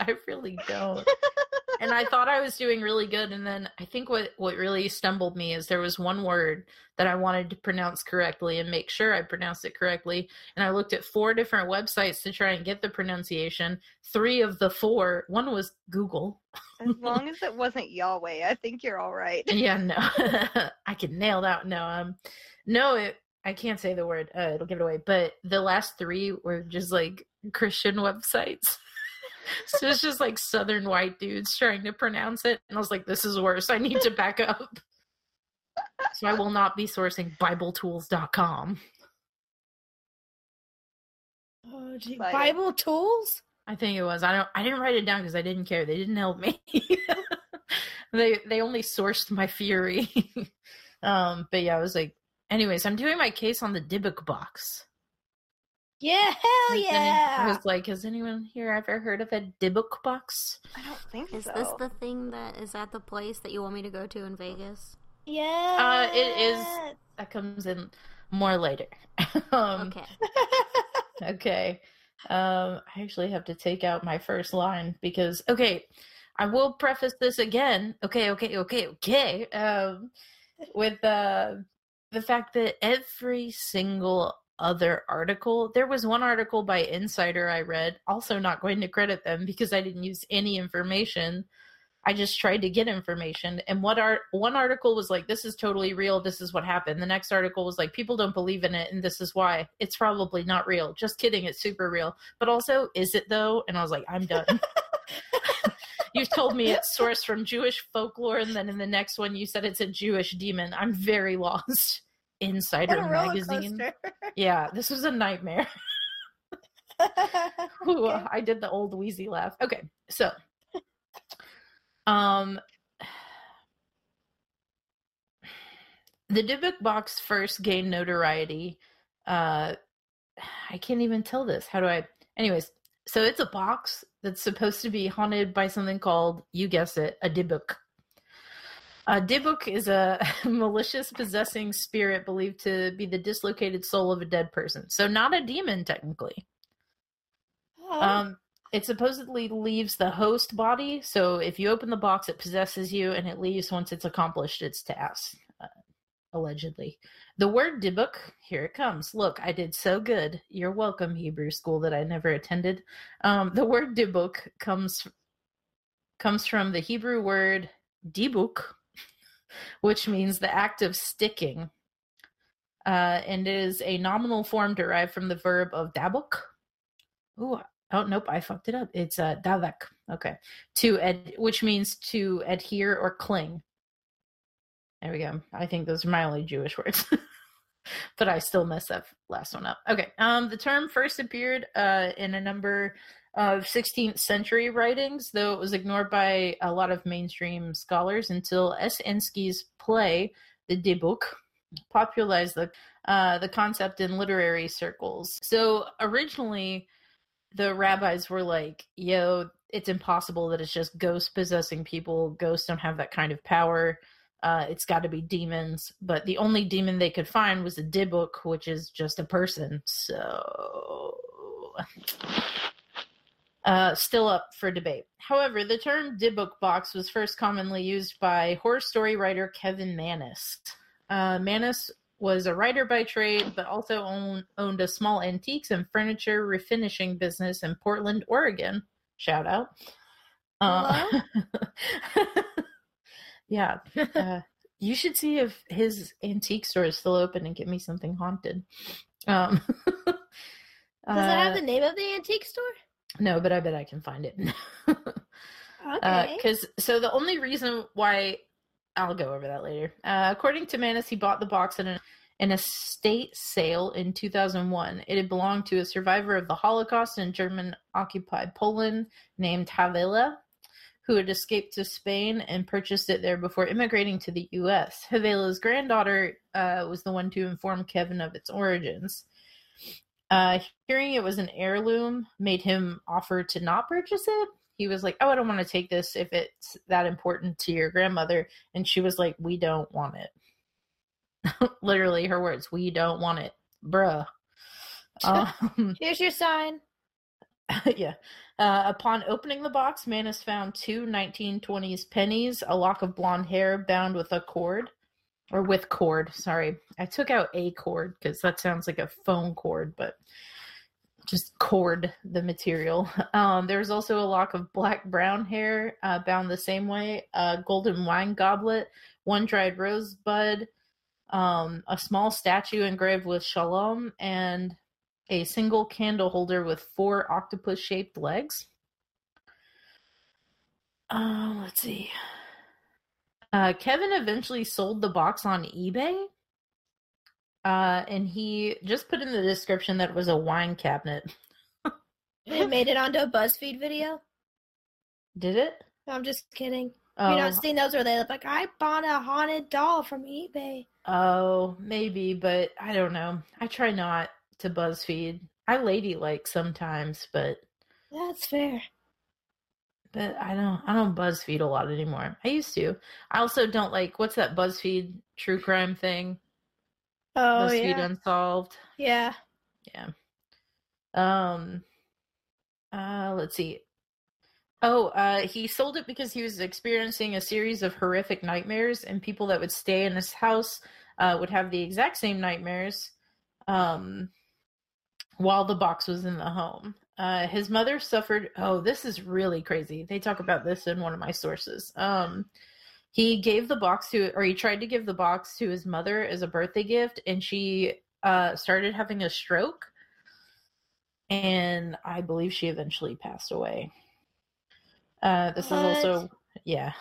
I really don't. And I thought I was doing really good and then I think what what really stumbled me is there was one word that I wanted to pronounce correctly and make sure I pronounced it correctly and I looked at four different websites to try and get the pronunciation. 3 of the 4, one was Google. As long as it wasn't Yahweh, I think you're all right. [LAUGHS] Yeah, no. [LAUGHS] I can nail that. No, um no, it I can't say the word. Uh, it'll give it away. But the last 3 were just like Christian websites. So it's just like southern white dudes trying to pronounce it and i was like this is worse. I need to back up. So i will not be sourcing bibletools.com Oh, gee. Like- Bible tools? i think it was. I don't i didn't write it down because i didn't care. They didn't help me. [LAUGHS] They they only sourced my fury. [LAUGHS] Um but yeah i was like anyways i'm doing my case on the Dybbuk box Yeah, hell Has any- yeah. i was like has anyone here ever heard of a Dybbuk box I don't think Is so. this the thing that is at the place that you want me to go to in Vegas? yeah. Uh, it is- that comes in more later [LAUGHS] um Okay. [LAUGHS] Okay. Um, I actually have to take out my first line because okay, I will preface this again. Okay, okay, okay, okay. Um, with uh, the fact that every single other article, there was one article by Insider I read. Also, not going to credit them because I didn't use any information. I just tried to get information. And what art one article was like, this is totally real, this is what happened. The next article was like, people don't believe in it, and this is why. It's probably not real. Just kidding, it's super real. But also, is it though? And I was like, I'm done. [LAUGHS] [LAUGHS] You've told me it's sourced from Jewish folklore, and then in the next one you said it's a Jewish demon. I'm very lost. Insider What [LAUGHS] a roller magazine. Yeah, this was a nightmare. [LAUGHS] Ooh, Okay. I did the old wheezy laugh. Okay, so, um, the Dybbuk box first gained notoriety. Uh, I can't even tell this. How do I? Anyways, so it's a box that's supposed to be haunted by something called, you guess it, a Dybbuk. Uh, Dybbuk is a [LAUGHS] malicious possessing spirit believed to be the dislocated soul of a dead person. So not a demon technically. Oh, Um, it supposedly leaves the host body. So if you open the box, it possesses you, and it leaves once it's accomplished its task. Uh, allegedly, the word Dybbuk. Here it comes. Look, I did so good. You're welcome, Hebrew school that I never attended. Um, the word Dybbuk comes comes from the Hebrew word dibuk, which means the act of sticking, uh, and is a nominal form derived from the verb of dabuk. Ooh, oh nope, I fucked it up. It's uh, davek. Okay, to which means to adhere or cling. There we go. I think those are my only Jewish [LAUGHS] words. but I still mess that last one up. Okay. Um, the term first appeared uh, in a number of 16th century writings, though it was ignored by a lot of mainstream scholars until S. Ansky's play, The Dybbuk, popularized the uh, the concept in literary circles. So originally, the rabbis were like, "Yo, it's impossible that it's just ghosts possessing people. Ghosts don't have that kind of power." Uh, it's got to be demons, but the only demon they could find was a Dybbuk, which is just a person. So, uh, still up for debate. However, the term Dybbuk box was first commonly used by horror story writer Kevin Mannis. Uh, Mannis was a writer by trade, but also own, owned a small antiques and furniture refinishing business in Portland, Oregon. Shout out. Uh, [LAUGHS] yeah. Uh, you should see if his antique store is still open and get me something haunted. Um, [LAUGHS] Does uh, it have the name of the antique store? No, but I bet I can find it. [LAUGHS] Okay. Because so the only reason why I'll go over that later. Uh, according to Mannis, he bought the box in an an estate sale in 2001. It had belonged to a survivor of the Holocaust in German-occupied Poland named Havela, who had escaped to Spain and purchased it there before immigrating to the U.S. Havela's granddaughter uh, was the one to inform Kevin of its origins. Uh, hearing it was an heirloom made him offer to not purchase it. He was like, "Oh, I don't want to take this if it's that important to your grandmother," and she was like, "We don't want it." [LAUGHS] Literally, her words, "We don't want it, bruh." Um, [LAUGHS] Here's your sign. [LAUGHS] yeah. Uh, upon opening the box, Mannis found two 1920s pennies, a lock of blonde hair bound with a cord, or with cord. Sorry, I took out a cord because that sounds like a phone cord, but just cord the material. [LAUGHS] Um, also a lock of black brown hair uh, bound the same way, a golden wine goblet, one dried rosebud, um, a small statue engraved with shalom, and a single candle holder with four octopus shaped legs. Uh, let's see. Uh, Kevin eventually sold the box on eBay. Uh, and he just put in the description that it was a wine cabinet. It made it onto a BuzzFeed video. Did it? No, I'm just kidding. Oh, You know, seen those where they look like I bought a haunted doll from eBay. oh, maybe, but I don't know. I try not to BuzzFeed. I ladylike sometimes, but That's fair. But I don't I don't BuzzFeed a lot anymore. I used to. I also don't like what's that BuzzFeed true crime thing? Oh BuzzFeed yeah, Unsolved. yeah. Yeah. Um uh let's see. Oh, uh he sold it because he was experiencing a series of horrific nightmares and people that would stay in his house uh would have the exact same nightmares um while the box was in the home. Uh his mother suffered oh, this is really crazy. They talk about this in one of my sources. Um he gave the box to or he tried to give the box to his mother as a birthday gift and she uh started having a stroke and I believe she eventually passed away. Uh, this What? is also, yeah.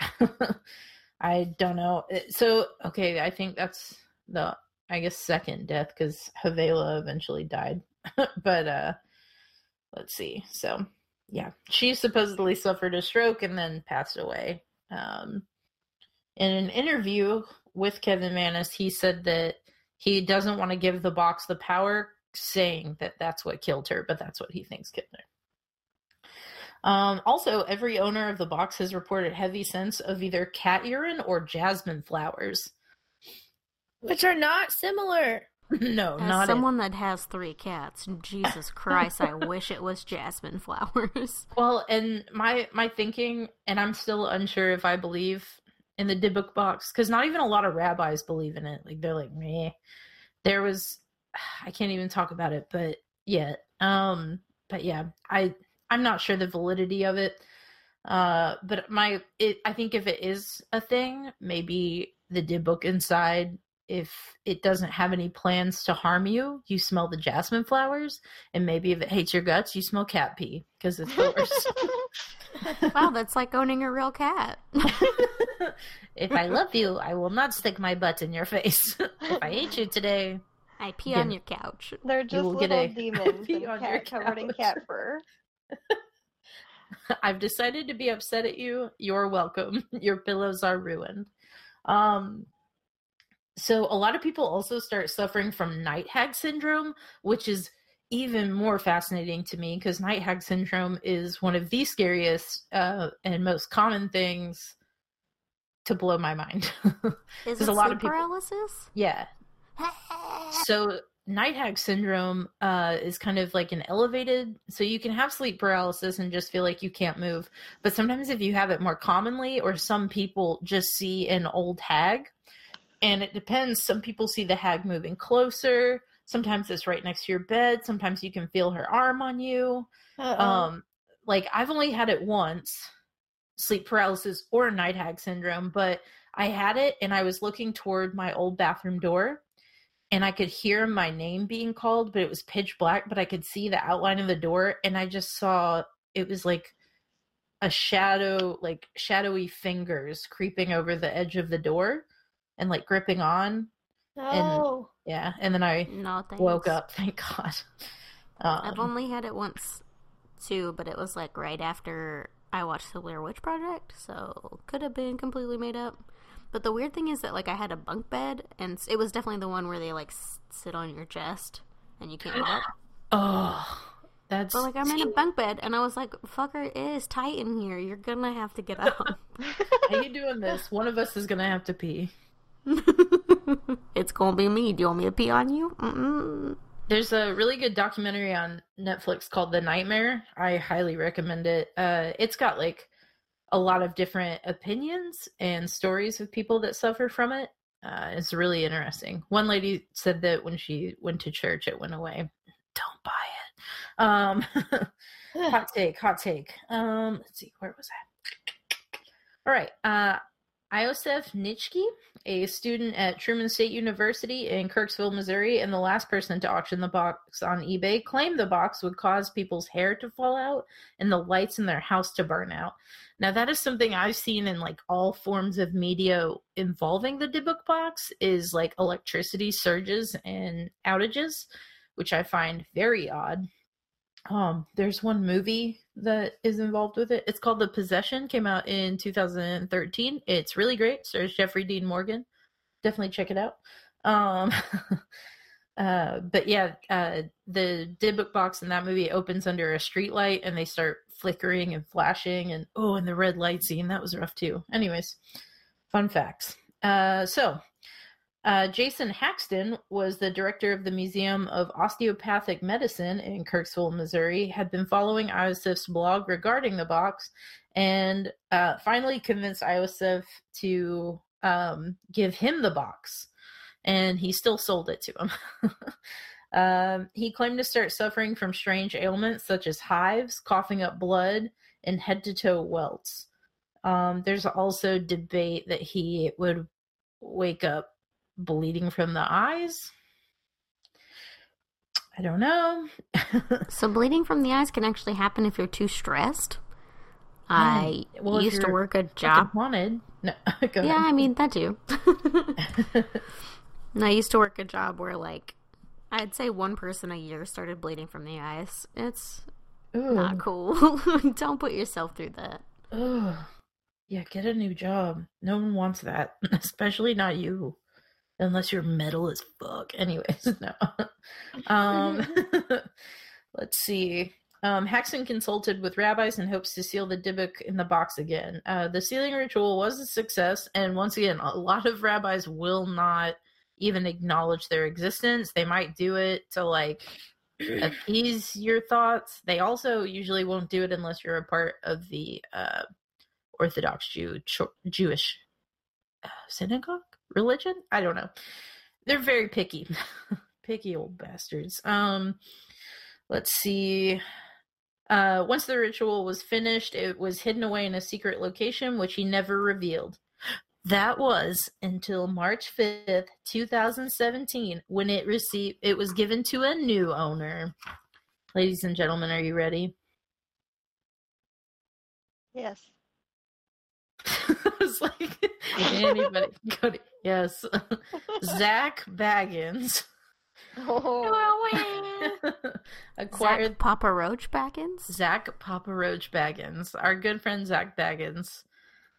[LAUGHS] I don't know. So, okay, I think that's the, I guess, second death because Havela eventually died. [LAUGHS] but, uh, let's see. So, yeah, she supposedly suffered a stroke and then passed away. Um, in an interview with Kevin Mannis, he said that he doesn't want to give the box the power, saying that that's what killed her, but that's what he thinks killed her. Um, also, every owner of the box has reported heavy scents of either cat urine or jasmine flowers. Which are not similar. [LAUGHS] no, As not it. someone that has three cats, Jesus Christ, I wish it was jasmine [LAUGHS] flowers. Well, and my my thinking, and I'm still unsure if I believe in the Dybbuk box because not even a lot of rabbis believe in it. Like they're like, meh. There was, [SIGHS] I can't even talk about it, but yet, um, but yeah, I I'm not sure the validity of it. Uh, but my it, I think if it is a thing, maybe the Dybbuk inside. If it doesn't have any plans to harm you, you smell the jasmine flowers, and maybe if it hates your guts, you smell cat pee because it's yours. [LAUGHS] Wow, that's like owning a real cat. [LAUGHS] if I love you, I will not stick my butt in your face. [LAUGHS] if I hate you today, I pee Yeah. on your couch. They're just will get little a demons pee in on your cat covered in cat fur. I've decided to be upset at you. You're welcome. Your pillows are ruined. Um so a lot of people also start suffering from night hag syndrome, which is even more fascinating to me because night hag syndrome is one of the scariest uh, and most common things to blow my mind. [LAUGHS] Is it a lot sleep of people- paralysis? yeah, [LAUGHS] so night hag syndrome uh, is kind of like an elevated so you can have sleep paralysis and just feel like you can't move but sometimes if you have it more commonly or some people just see an old hag and it depends. Some people see the hag moving closer. Sometimes it's right next to your bed. Sometimes you can feel her arm on you. Uh-oh. um like i've only had it once sleep paralysis or night hag syndrome but i had it and i was looking toward my old bathroom door and i could hear my name being called but it was pitch black but i could see the outline of the door and i just saw it was like a shadow like shadowy fingers creeping over the edge of the door and like gripping on no. yeah and then i No, thanks. woke up [LAUGHS] thank god I've um, only had it once too, but it was like right after I watched the Blair Witch Project, so could have been completely made up. But the weird thing is that like I had a bunk bed, and it was definitely the one where they like s- sit on your chest and you can't get up. [GASPS] oh that's But like I'm in a bunk bed, and I was like, "Fucker, it is tight in here. You're gonna have to get [LAUGHS] up." How you doing this? One of us is gonna have to pee. [LAUGHS] it's gonna be me. Do you want me to pee on you? Mm-mm. There's a really good documentary on Netflix called The Nightmare. I highly recommend it. Uh, it's got like a lot of different opinions and stories of people that suffer from it. Uh, it's really interesting. One lady said that when she went to church, it went away. Don't buy it. Um, [LAUGHS] hot take, hot take. Um, let's see, where was I? All right. Uh, Iosif Neitzke, a student at Truman State University in Kirksville, Missouri, and the last person to auction the box on eBay, claimed the box would cause people's hair to fall out and the lights in their house to burn out. Now, that is something I've seen in like all forms of media involving the Dybbuk box is like electricity surges and outages, which I find very odd. Um, there's one movie that is involved with it. It's called The Possession. Came out in 2013. It's really great. Stars Jeffrey Dean Morgan. Definitely check it out. Um, [LAUGHS] uh, but yeah, uh, the Dybbuk box in that movie opens under a street light, and they start flickering and flashing, and oh, and the red light scene that was rough too. Anyways, fun facts. Uh, so uh, Jason Haxton was the director of the Museum of Osteopathic Medicine in Kirksville, Missouri, had been following Iosif's blog regarding the box and uh, finally convinced Iosef to um, give him the box. And he still sold it to him. [LAUGHS] um, he claimed to start suffering from strange ailments such as hives, coughing up blood, and head to toe welts. Um, there's also debate that he would wake up bleeding from the eyes. I don't know. [LAUGHS] So bleeding from the eyes can actually happen if you're too stressed. Hmm. I well, used to work a job. wanted. No, [LAUGHS] Yeah, I mean that too. [LAUGHS] and I used to work a job where like I'd say one person a year started bleeding from the eyes. It's Ooh, not cool. Don't put yourself through that. Ugh. Yeah, get a new job. No one wants that, especially not you, unless you're metal as fuck. Anyways, [LAUGHS] no. [LAUGHS] um, [LAUGHS] let's see. Um, Haxton consulted with rabbis in hopes to seal the Dybbuk in the box again. Uh, the sealing ritual was a success, and once again, a lot of rabbis will not even acknowledge their existence. They might do it to like [CLEARS THROAT] appease your thoughts. They also usually won't do it unless you're a part of the uh, Orthodox Jew Cho- Jewish uh, synagogue religion. I don't know. They're very picky, [LAUGHS] picky old bastards. Um, let's see. Uh, once the ritual was finished, it was hidden away in a secret location, which he never revealed. That was until March 5th, 2017, when it received it was given to a new owner. Ladies and gentlemen, are you ready? Yes. [LAUGHS] I was like, anybody? [LAUGHS] go to- yes. [LAUGHS] Zak Bagans Oh, acquired Zak Papa Roach Bagans? Zak Papa Roach Bagans, our good friend Zak Bagans,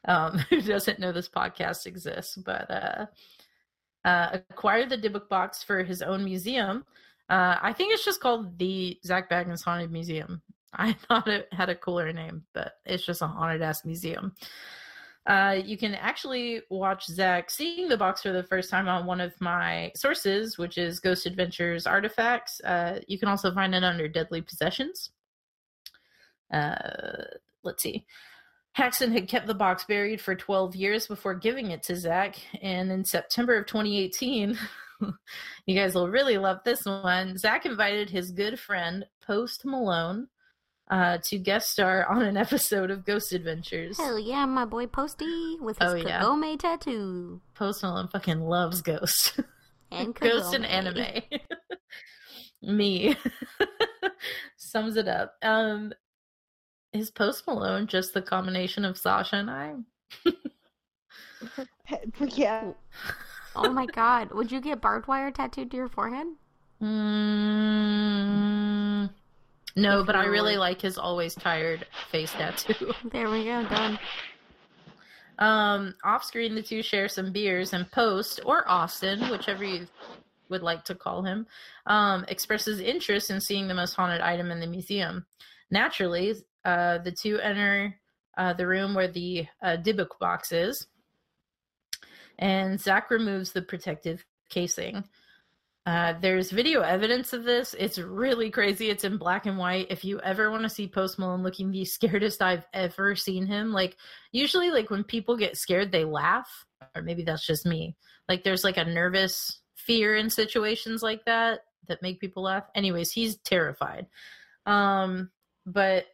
um, who doesn't know this podcast exists, but uh, uh, acquired the Dybbuk box for his own museum. Uh, I think it's just called the Zak Bagans Haunted Museum. I thought it had a cooler name, but it's just a haunted ass museum. Uh, you can actually watch Zak seeing the box for the first time on one of my sources, which is Ghost Adventures Artifacts. Uh, you can also find it under Deadly Possessions. Uh, let's see. Haxton had kept the box buried for 12 years before giving it to Zak, and in September of 2018, [LAUGHS] you guys will really love this one. Zak invited his good friend Post Malone uh, to guest star on an [LAUGHS] episode of Ghost Adventures. Hell yeah, my boy Posty with his Oh, yeah. Kagome tattoo. Post Malone fucking loves Ghost. [LAUGHS] And [LAUGHS] Ghost and anime. Me. Sums it up. Um is Post Malone just the combination of Sasha and I? yeah. Oh my god. Would you get barbed wire tattooed to your forehead? Mm, no, but I really like his always tired face tattoo. [LAUGHS] There we go, done. Um, off screen, the two share some beers, and Post, or Austin, whichever you would like to call him, um, expresses interest in seeing the most haunted item in the museum. Naturally, uh, the two enter uh, the room where the uh, Dybbuk box is, and Zak removes the protective casing. Uh, there's video evidence of this. It's really crazy. It's in black and white. If you ever want to see Post Malone looking the [LAUGHS] scaredest I've ever seen him, like usually like when people get scared they laugh or maybe that's just me like there's like a nervous fear in situations like that that make people laugh anyways he's terrified um but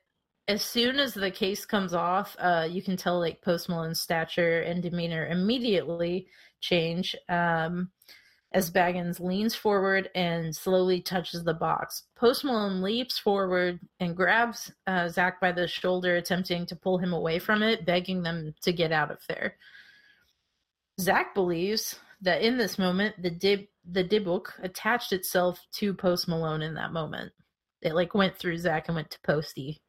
as soon as the case comes off uh you can tell like post malone's stature and demeanor immediately change um as Bagans leans forward and slowly touches the box. Post Malone leaps forward and grabs uh, Zak by the shoulder, attempting to pull him away from it, begging them to get out of there. Zak believes that in this moment, the dib the attached itself to Post Malone in that moment. It like went through Zak and went to Posty.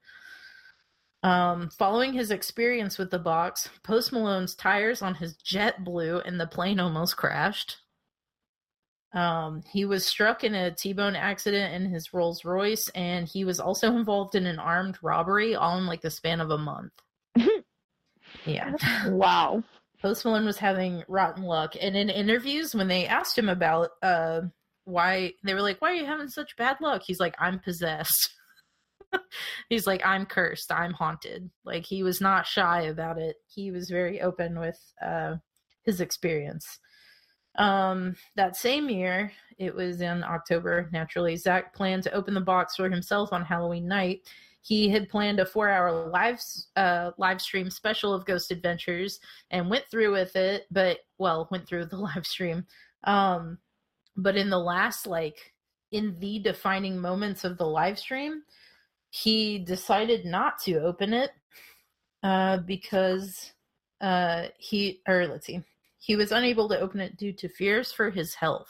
Um, following his experience with the box, Post Malone's tires on his jet blew and the plane almost crashed. Um, he was struck in a T-bone accident in his Rolls Royce, and he was also involved in an armed robbery, all in like the span of a month. [LAUGHS] yeah, Wow. Post Malone was having rotten luck, and in interviews, when they asked him about uh, why, they were like, "Why are you having such bad luck?" He's like, "I'm possessed." [LAUGHS] He's like, "I'm cursed. I'm haunted." Like he was not shy about it. He was very open with uh, his experience. Um, that same year, it was in October, naturally, Zak planned to open the box for himself on Halloween night. He had planned a four hour live uh, live stream special of Ghost Adventures and went through with it, but well, went through the [LAUGHS] live stream. Um, but in the last like in the defining moments of the live stream, he decided not to open it uh, because uh, he or let's see, he was unable to open it due to fears for his health.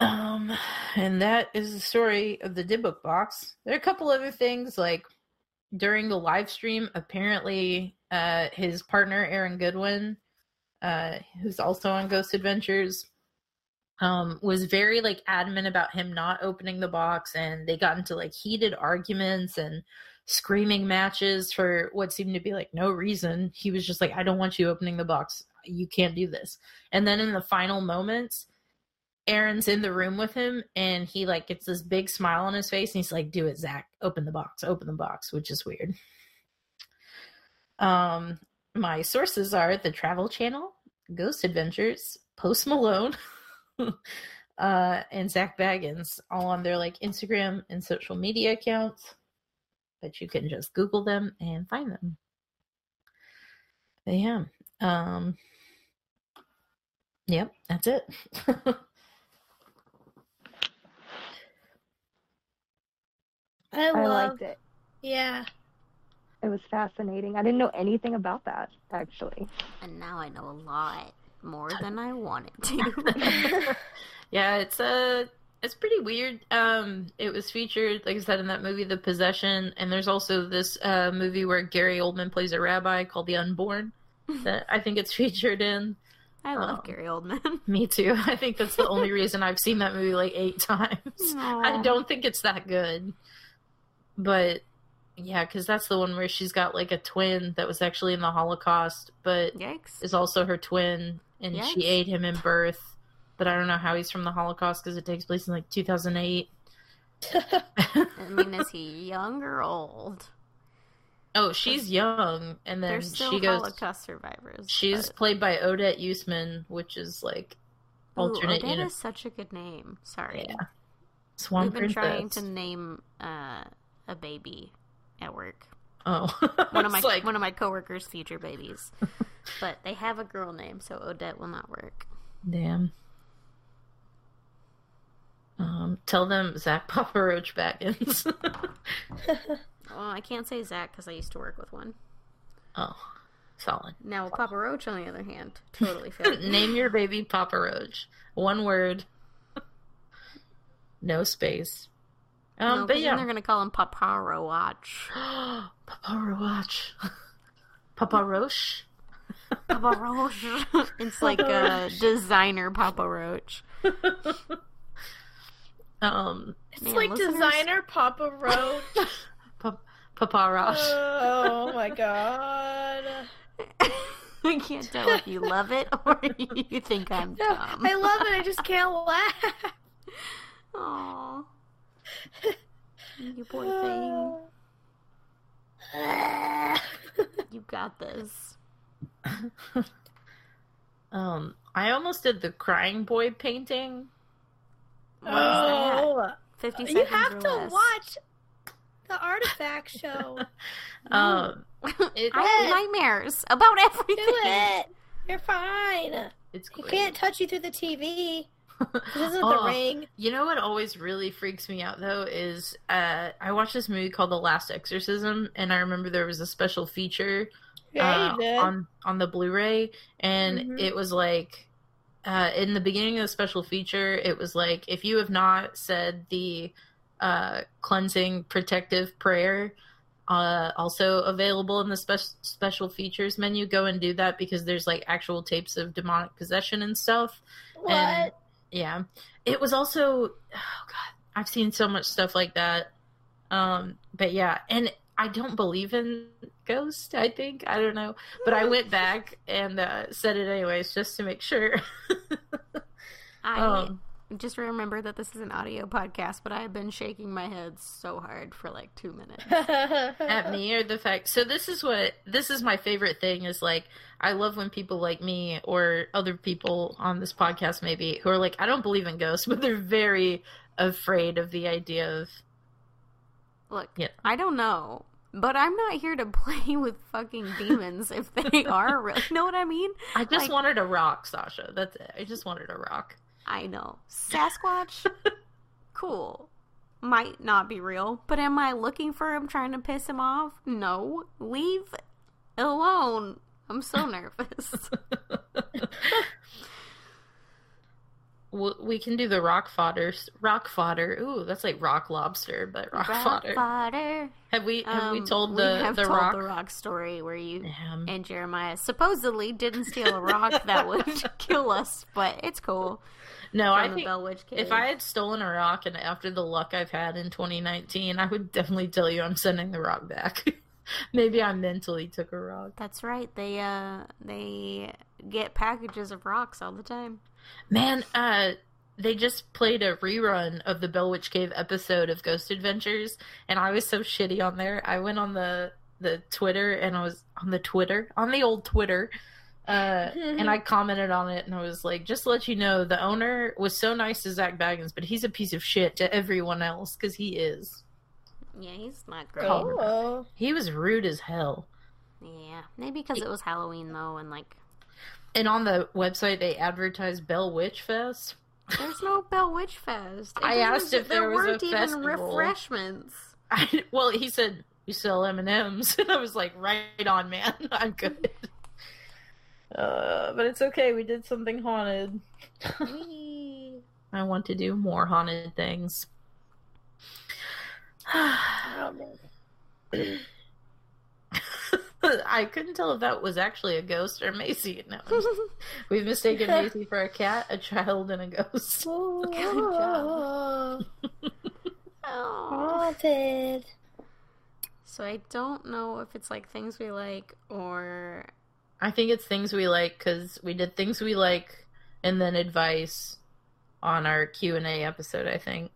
Um, and that is the story of the Dybbuk box. There are a couple other things like during the live stream. Apparently, uh, his partner Aaron Goodwin, uh, who's also on Ghost Adventures, um, was very like adamant about him not opening the box, and they got into like heated arguments and screaming matches for what seemed to be like no reason. He was just like, I don't want you opening the box. You can't do this. And then in the final moments, Aaron's in the room with him and he like gets this big smile on his face and he's like, Do it, Zak. Open the box, open the box, which is weird. Um my sources are the Travel Channel, Ghost Adventures, Post Malone, [LAUGHS] uh, and Zak Bagans, all on their like Instagram and social media accounts. But you can just Google them and find them. But yeah. Um Yep, that's it. [LAUGHS] I I love. liked it. Yeah. It was fascinating. I didn't know anything about that actually. And now I know a lot more than I wanted to. [LAUGHS] [LAUGHS] yeah, it's uh it's pretty weird. Um it was featured, like I said, in that movie The Possession, and there's also this uh movie where Gary Oldman plays a rabbi called The Unborn [LAUGHS] that I think it's featured in. I love Oh. Gary Oldman. [LAUGHS] Me too. I think that's the only reason I've seen that movie like eight [LAUGHS] times. I don't think it's that good. But yeah, because that's the one where she's got like a twin that was actually in the Holocaust, but Yikes. is also her twin, and she ate him in birth. But I don't know how he's from the Holocaust because it takes place in like 2008. [LAUGHS] I mean, is he [LAUGHS] young or old? oh, she's young, and then she goes. Holocaust survivors. She's but- played by Odette Yustman, which is like Ooh, alternate Odette uni- is such a good name. Sorry. Yeah. Swan We've been Princess. trying to name uh, a baby at work. Oh, [LAUGHS] One of my like one of my coworkers' future babies, but they have a girl name, so Odette will not work. Damn. Um, tell them Zak [LAUGHS] Papa Roach Bagans. [LAUGHS] Well, I can't say Zach because I used to work with one. oh, solid. Now Papa Roach, on the other hand, totally failed. [LAUGHS] Name your baby Papa Roach. One word. no space. Um, no, but 'cause then yeah. they're gonna call him Papa Roach. [GASPS] Papa Roach. Papa Roche. Papa Roach. it's like a designer Papa Roach. Um, It's Man, like listeners- designer Papa Roach. [LAUGHS] pa- Papa Roach. oh my [LAUGHS] god. I can't tell if you love it or [LAUGHS] you think I'm No, dumb. I love it. I just can't laugh. Aww. You poor thing. [SIGHS] You got this. um, I almost did the crying boy painting. What is that? oh, 50 you have to less. watch the artifact show. [LAUGHS] Um, it, I have nightmares about everything. Do it. You're fine. it's He great. can't touch you through the TV. This isn't [LAUGHS] Oh, the ring. You know what always really freaks me out though is uh, I watched this movie called The Last Exorcism, and I remember there was a special feature Yeah, uh, on on the Blu-ray, and Mhm. it was like uh, in the beginning of the special feature, it was like if you have not said the uh, cleansing protective prayer. Uh, also available in the spe- special features menu. Go and do that because there's like actual tapes of demonic possession and stuff. what? and- Yeah. It was also oh god, I've seen so much stuff like that. Um but yeah, and I don't believe in ghosts, I think. I don't know. But I went back and uh said it anyways just to make sure. [LAUGHS] I um just remember that this is an audio podcast, but I have been shaking my head so hard for like two minutes. [LAUGHS] at me or the fact so this is what this is my favorite thing is like I love when people like me or other people on this podcast maybe who are like I don't believe in ghosts, [LAUGHS] but they're very afraid of the idea of Look, Yeah. I don't know, but I'm not here to [LAUGHS] play with fucking demons if they [LAUGHS] are real. You know what I mean? I just Like- wanted a rock, Sasha. That's it. I just wanted a rock. I know. [LAUGHS] Sasquatch, cool. Might not be real, but am I looking for him trying to piss him off? No. Leave alone. I'm so nervous. We can do the rock fodder. Rock fodder. Ooh, that's like rock lobster, but rock, fodder. fodder. Have we have we Um, told we the have the told rock? the rock story where you Damn. and Jeremiah supposedly didn't steal a rock [LAUGHS] that would kill us, but it's cool. No, I from think Bell Witch Cave. if I had stolen a rock and after the luck I've had in 2019, I would definitely tell you I'm sending the rock back. [LAUGHS] Maybe I mentally took a rock. That's right. They uh they get packages of rocks all the time. Man, uh they just played a rerun of the Bell Witch Cave episode of Ghost Adventures and I was so shitty on there. I went on the the Twitter and I was on the Twitter, on the old Twitter. Uh, and I [LAUGHS] commented on it and I was like, just to let you know, the owner was so nice to Zak Bagans, but he's a piece of shit to everyone else because he is. Yeah, he's not great. Oh, He was rude as hell. Yeah, maybe because it was Halloween though, and like And on the website, they advertise Bell Witch Fest. there's no Bell Witch Fest. It I asked if there was a weren't even festival. refreshments. I, well, he said you sell M and M's, [LAUGHS] and I was like, right on, man. [LAUGHS] I'm good. Uh, but it's okay. We did something haunted. [LAUGHS] I want to do more haunted things. [SIGHS] [SIGHS] [CLEARS THROAT] [LAUGHS] I couldn't tell if that was actually a ghost or Macy. No, [LAUGHS] we've mistaken Macy for a cat, a child, and a ghost. Good job. Oh. haunted. So I don't know if it's like things we like or I think it's things we like because we did things we like and then advice on our Q and A episode. I think.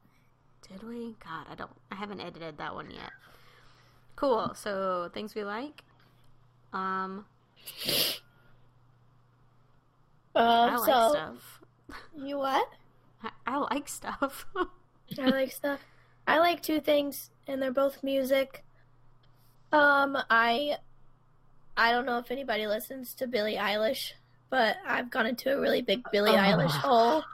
did we? God, I don't. I haven't edited that one yet. Cool. So things we like. Um, I Um, like so stuff. you what? [LAUGHS] I, I like stuff. I like stuff. I like two things, and they're both music. Um, I, I don't know if anybody listens to Billie Eilish, but I've gone into a really big Billie Oh. Eilish [LAUGHS] hole.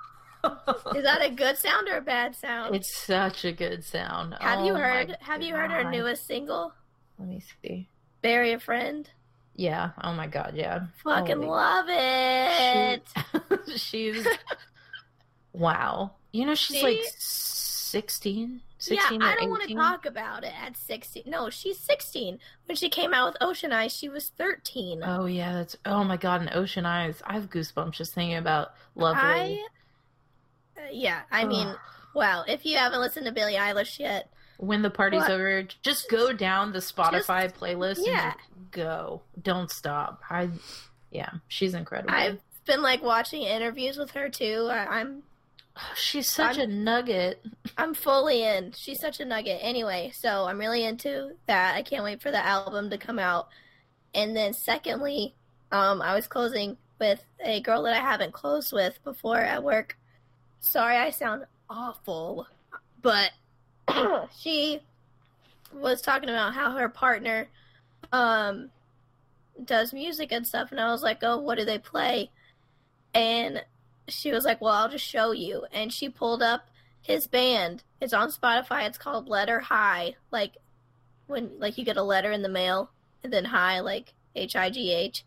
Is that a good sound or a bad sound? It's such a good sound. have you Oh my heard? Have you heard her newest single, Let me see. "Bury a Friend"? Yeah. Oh my god. Yeah. Fucking Holy- love it. She- [LAUGHS] she's wow. You know she's See? like 16, 16 yeah, I don't want to talk about it at 16. No, she's 16. When she came out with Ocean Eyes, she was 13. Oh yeah, that's oh my god, and Ocean Eyes. I have goosebumps just thinking about Lovely. I, uh, yeah, I mean, wow, if you haven't listened to Billie Eilish yet, when the party's over, just go down the Spotify playlist yeah. and just go. Don't stop. I yeah, she's incredible. I've been like watching interviews with her too. I, I'm she's such I'm- a nugget. I'm fully in. She's such a nugget. Anyway, so I'm really into that. I can't wait for the album to come out. And then secondly, um, I was closing with a girl that I haven't closed with before at work. Sorry, I sound awful, but [COUGHS] she was talking about how her partner um does music and stuff and I was like, "Oh, what do they play?" And she was like, "Well, I'll just show you." And she pulled up his band. It's on Spotify. It's called Letter High. Like when like you get a letter in the mail and then high like H I G H.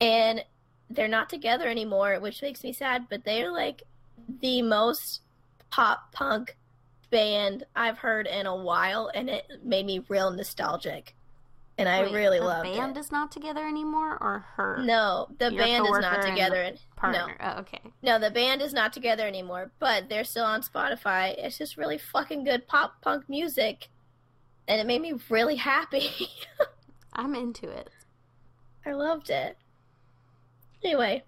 And they're not together anymore, which makes me sad, but they're like the most pop punk band I've heard in a while and it made me real nostalgic. And I Wait, really the loved band it. is not together anymore, or her No, the Your band is not coworker and together. No. Oh, okay. no, the band is not together anymore, but they're still on Spotify. It's just really fucking good pop punk music, and it made me really happy. [LAUGHS] I'm into it. I loved it. Anyway,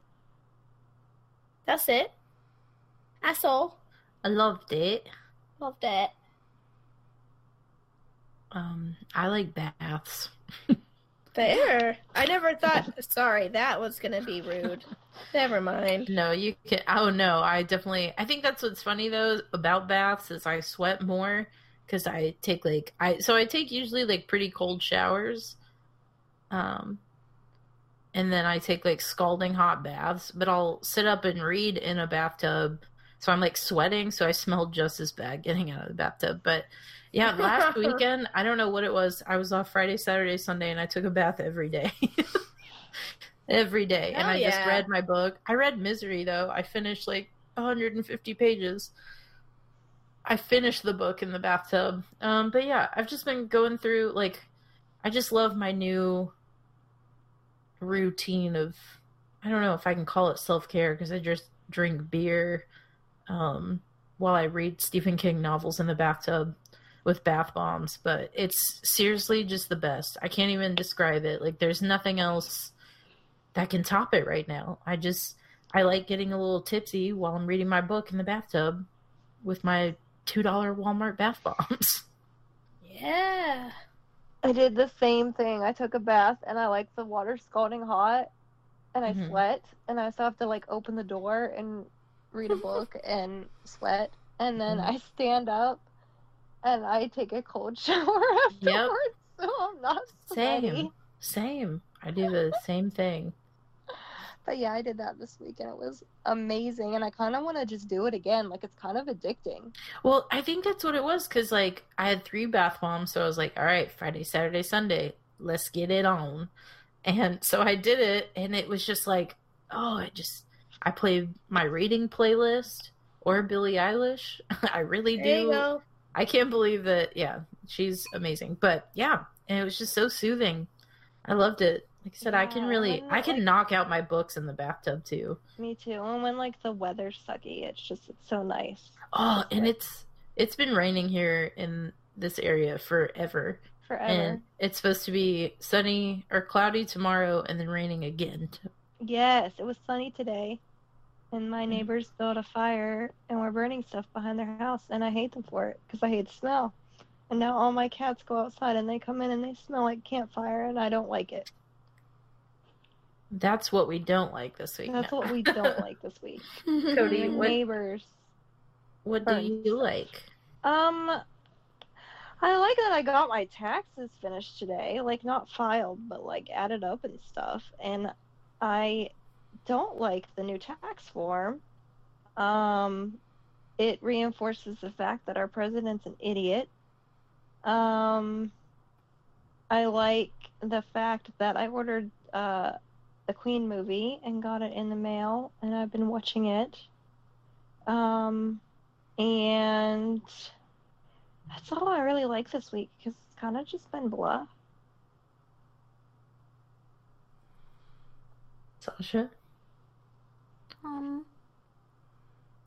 that's it. That's all. I loved it. Loved it. Um, I like baths. Fair. I never [LAUGHS] thought. Sorry, that was gonna be rude. Never mind. No, you can. Oh no, I definitely. I think that's what's funny though about baths is I sweat more because I take like I so I take usually like pretty cold showers, um, and then I take like scalding hot baths. But I'll sit up and read in a bathtub, so I'm like sweating, so I smelled just as bad getting out of the bathtub. But yeah, last [LAUGHS] weekend I don't know what it was. I was off Friday, Saturday, Sunday, and I took a bath every day. [LAUGHS] every day and Hell i just read my book i read misery though i finished like 150 pages. I finished the book in the bathtub. Um, but yeah, I've just been going through like I just love my new routine of I don't know if I can call it self-care because I just drink beer um while I read Stephen King novels in the bathtub with bath bombs, but it's seriously just the best. I can't even describe it. Like there's nothing else that can top it right now. I just I like getting a little tipsy while I'm reading my book in the bathtub with my $2 Walmart bath bombs. [LAUGHS] Yeah. I did the same thing. I took a bath and I like the water scalding hot and I Mhm. sweat and I still have to like open the door and read a book [LAUGHS] and sweat and then Mhm. I stand up and I take a cold [LAUGHS] shower afterwards so I'm not sweaty. Same. Same. I do the [LAUGHS] same thing. But yeah, I did that this week and it was amazing and I kind of want to just do it again. Like it's kind of addicting. Well, I think that's what it was because, like, I had three bath bombs, so I was like, all right, Friday, Saturday, Sunday, let's get it on. And so I did it, and it was just like, oh, it just, I play my reading playlist or Billie Eilish. [LAUGHS] I really There do. I can't believe that, yeah, she's amazing. But yeah, and it was just so soothing. I loved it. Like I said, I can really, I can like- knock out my books in the bathtub too. Me too. And when like the weather's sucky, it's just it's so nice. Oh, and it's, it's been raining here in this area forever. Forever. And it's supposed to be sunny or cloudy tomorrow and then raining again. Yes, it was sunny today. And my Mm. neighbors built a fire and were burning stuff behind their house. And I hate them for it because I hate the smell. And now all my cats go outside and they come in and they smell like campfire and I don't like it. That's what we don't like this week. That's No. what we don't [LAUGHS] like this week. Cody, My what, neighbors. what do burn you like? Um, I like that I got my taxes finished today. Like, not filed, but like added up and stuff. And I don't like the new tax form. Um, it reinforces the fact that our president's an idiot. Um, I like the fact that I ordered uh, the Queen movie and got it in the mail, and I've been watching it. Um, and that's all I really like this week because it's kind of just been blah. Sasha? Um,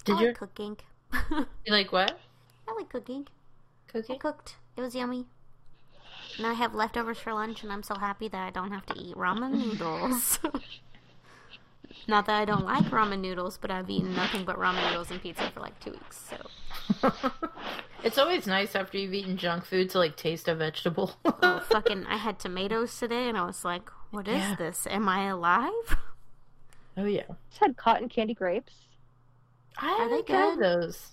Did I you like cooking. [LAUGHS] you like what? I like cooking. I cooked. It was yummy. Now I have leftovers for lunch, and I'm so happy that I don't have to eat ramen [LAUGHS] noodles. [LAUGHS] Not that I don't like ramen noodles, but I've eaten nothing but ramen noodles and pizza for like two weeks. So, it's always nice after you've eaten junk food to like taste a vegetable. oh fucking! I had tomatoes today, and I was like, "What is Yeah. this? Am I alive?" Oh yeah. Just had cotton candy grapes. I Are they haven't tried those.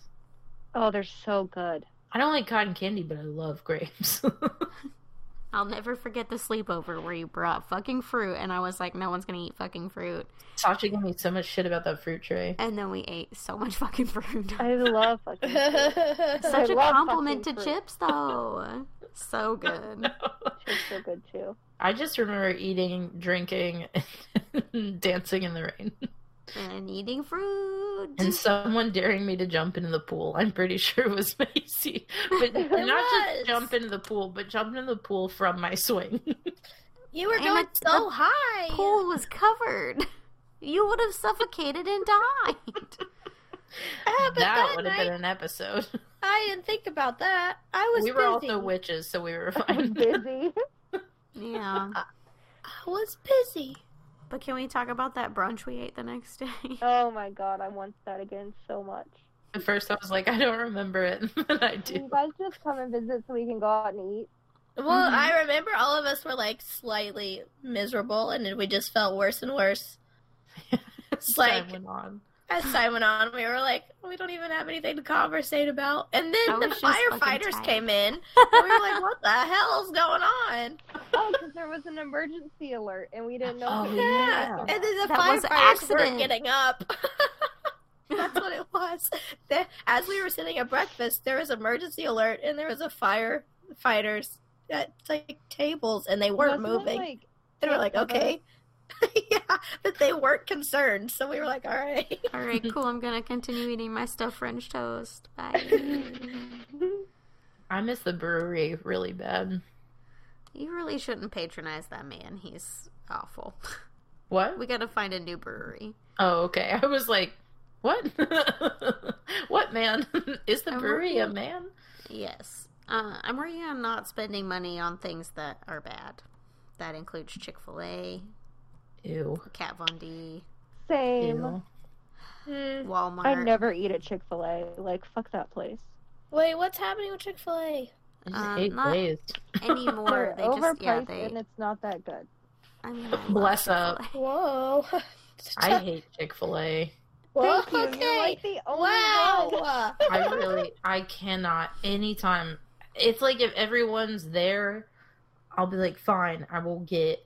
Oh, they're so good. I don't like cotton candy, but I love grapes. [LAUGHS] I'll never forget the sleepover where you brought fucking fruit, and I was like, "No one's gonna eat fucking fruit," Sasha gave me so much shit about that fruit tray. and then we ate so much fucking fruit. I love fucking. fruit. [LAUGHS] Such I a compliment to fruit. chips, though. so [LAUGHS] good. Chips are good too. I just remember eating, drinking, and [LAUGHS] dancing in the rain. And eating fruit. And someone daring me to jump into the pool. I'm pretty [LAUGHS] sure it was Macy. But [LAUGHS] not was. just jump into the pool, but jump into the pool from my swing. You were And going it's so the high. pool was covered. You would have suffocated and died. That that would have night, been an episode. I didn't think about that. I was we were busy. also witches, so we were fine. busy. Yeah. I was busy. But can we talk about that brunch we ate the next day? [LAUGHS] oh my god, I want that again so much. At first, I was like, I don't remember it, [LAUGHS] but I do. You guys just come and visit so we can go out and eat. Well, Mhm. I remember all of us were like slightly miserable, and we just felt worse and worse. [LAUGHS] As like- time went on. As [GASPS] time went on, we were like, we don't even have anything to conversate about. And then the was just fucking firefighters came in, [LAUGHS] and we were like, what the hell's going on? Oh, because there was an emergency alert and we didn't know. Oh, if it was Yeah. us or And then the That firefighters accident. weren't getting up. [LAUGHS] That's what it was. The- As we were sitting at breakfast, there was emergency alert, and there was a firefighters at like tables, and they weren't Wasn't it, moving. like, and we're like, Camp Cover? okay. [LAUGHS] yeah, but they weren't concerned. So we were like, all right. All right, cool. I'm gonna continue eating my stuffed French toast. Bye. [LAUGHS] I miss the brewery really bad. you really shouldn't patronize that man. He's awful. What? We gotta find a new brewery. Oh, okay. I was like, what? [LAUGHS] what man? Is the I'm brewery a man? Yes. Uh, I'm working on not spending money on things that are bad. That includes Chick Fil A, Ew. Kat Von D, Same. Ew. Hmm. Walmart. I never eat at Chick Fil A. Like fuck that place. Wait, what's happening with Chick Fil A? I just Uh, hate not- glazed. anymore. They're just yeah overpriced they. and it's not that good. I mean, I love Bless up. Whoa. [LAUGHS] I hate Chick Fil A. Whoa, Thank you. okay. You're like the only wow. one. [LAUGHS] I really, I cannot. Anytime, it's like if everyone's there, I'll be like, fine, I will get.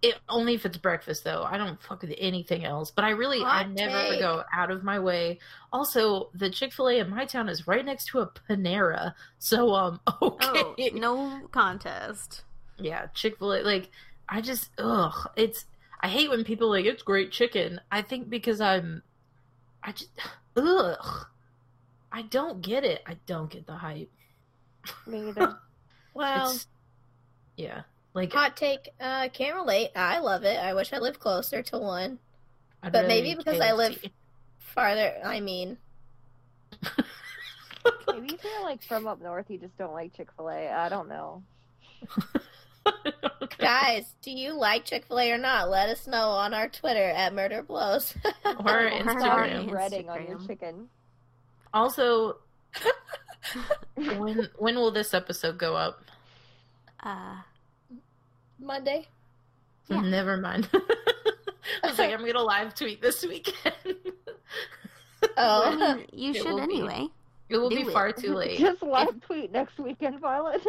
It only if it's breakfast though. I don't fuck with anything else. But I really, I Hot never take. go out of my way. Also, the Chick Fil A in my town is right next to a Panera, so um, [LAUGHS] Oh, okay, no contest. yeah, Chick Fil A. Like, I just, ugh, it's. I hate when people are like it's great chicken. I think because I'm, I just, [SIGHS] ugh, I don't get it. I don't get the hype. Me [LAUGHS] either. Wow. It's, yeah, like Hot take. Uh, can't relate. I love it. I wish I lived closer to one. I'd but rather maybe eat because I live- Farther, I mean. Maybe [LAUGHS] if you're like from up north, you just don't like Chick Fil A. I don't know. [LAUGHS] Guys, do you like Chick fil A or not? Let us know on our Twitter at Murder Blows. or [LAUGHS] Or Instagram. breading on your chicken. Also, when when will this episode go up? Uh, Monday. Yeah. [LAUGHS] Never mind. [LAUGHS] I was like, I'm gonna live tweet this weekend. I [LAUGHS] Oh, mean, you It should will be. anyway. it will Do be it. far too late. Just live tweet next weekend, Violet.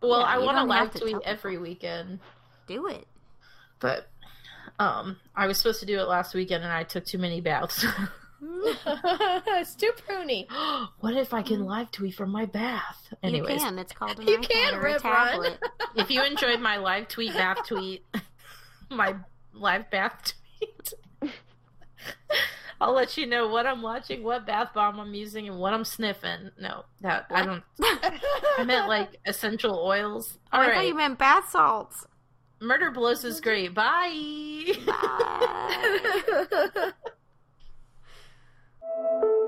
Well, Yeah, I want to live tweet tell every weekend, Do it. but um, I was supposed to do it last weekend, and I took too many baths. [LAUGHS] it's too pruny. [GASPS] what if I can mm. live tweet from my bath? Anyways, you can. It's called an [LAUGHS] You iPad can, or a Rev Run. tablet. [LAUGHS] if you enjoyed my live tweet bath tweet, my live bath tweet, I'll let you know what I'm watching, what bath bomb I'm using, and what I'm sniffing. No, that I don't. I meant like essential oils. Oh, All I thought you meant bath salts. murder blows is great. Bye. Bye. Thank you.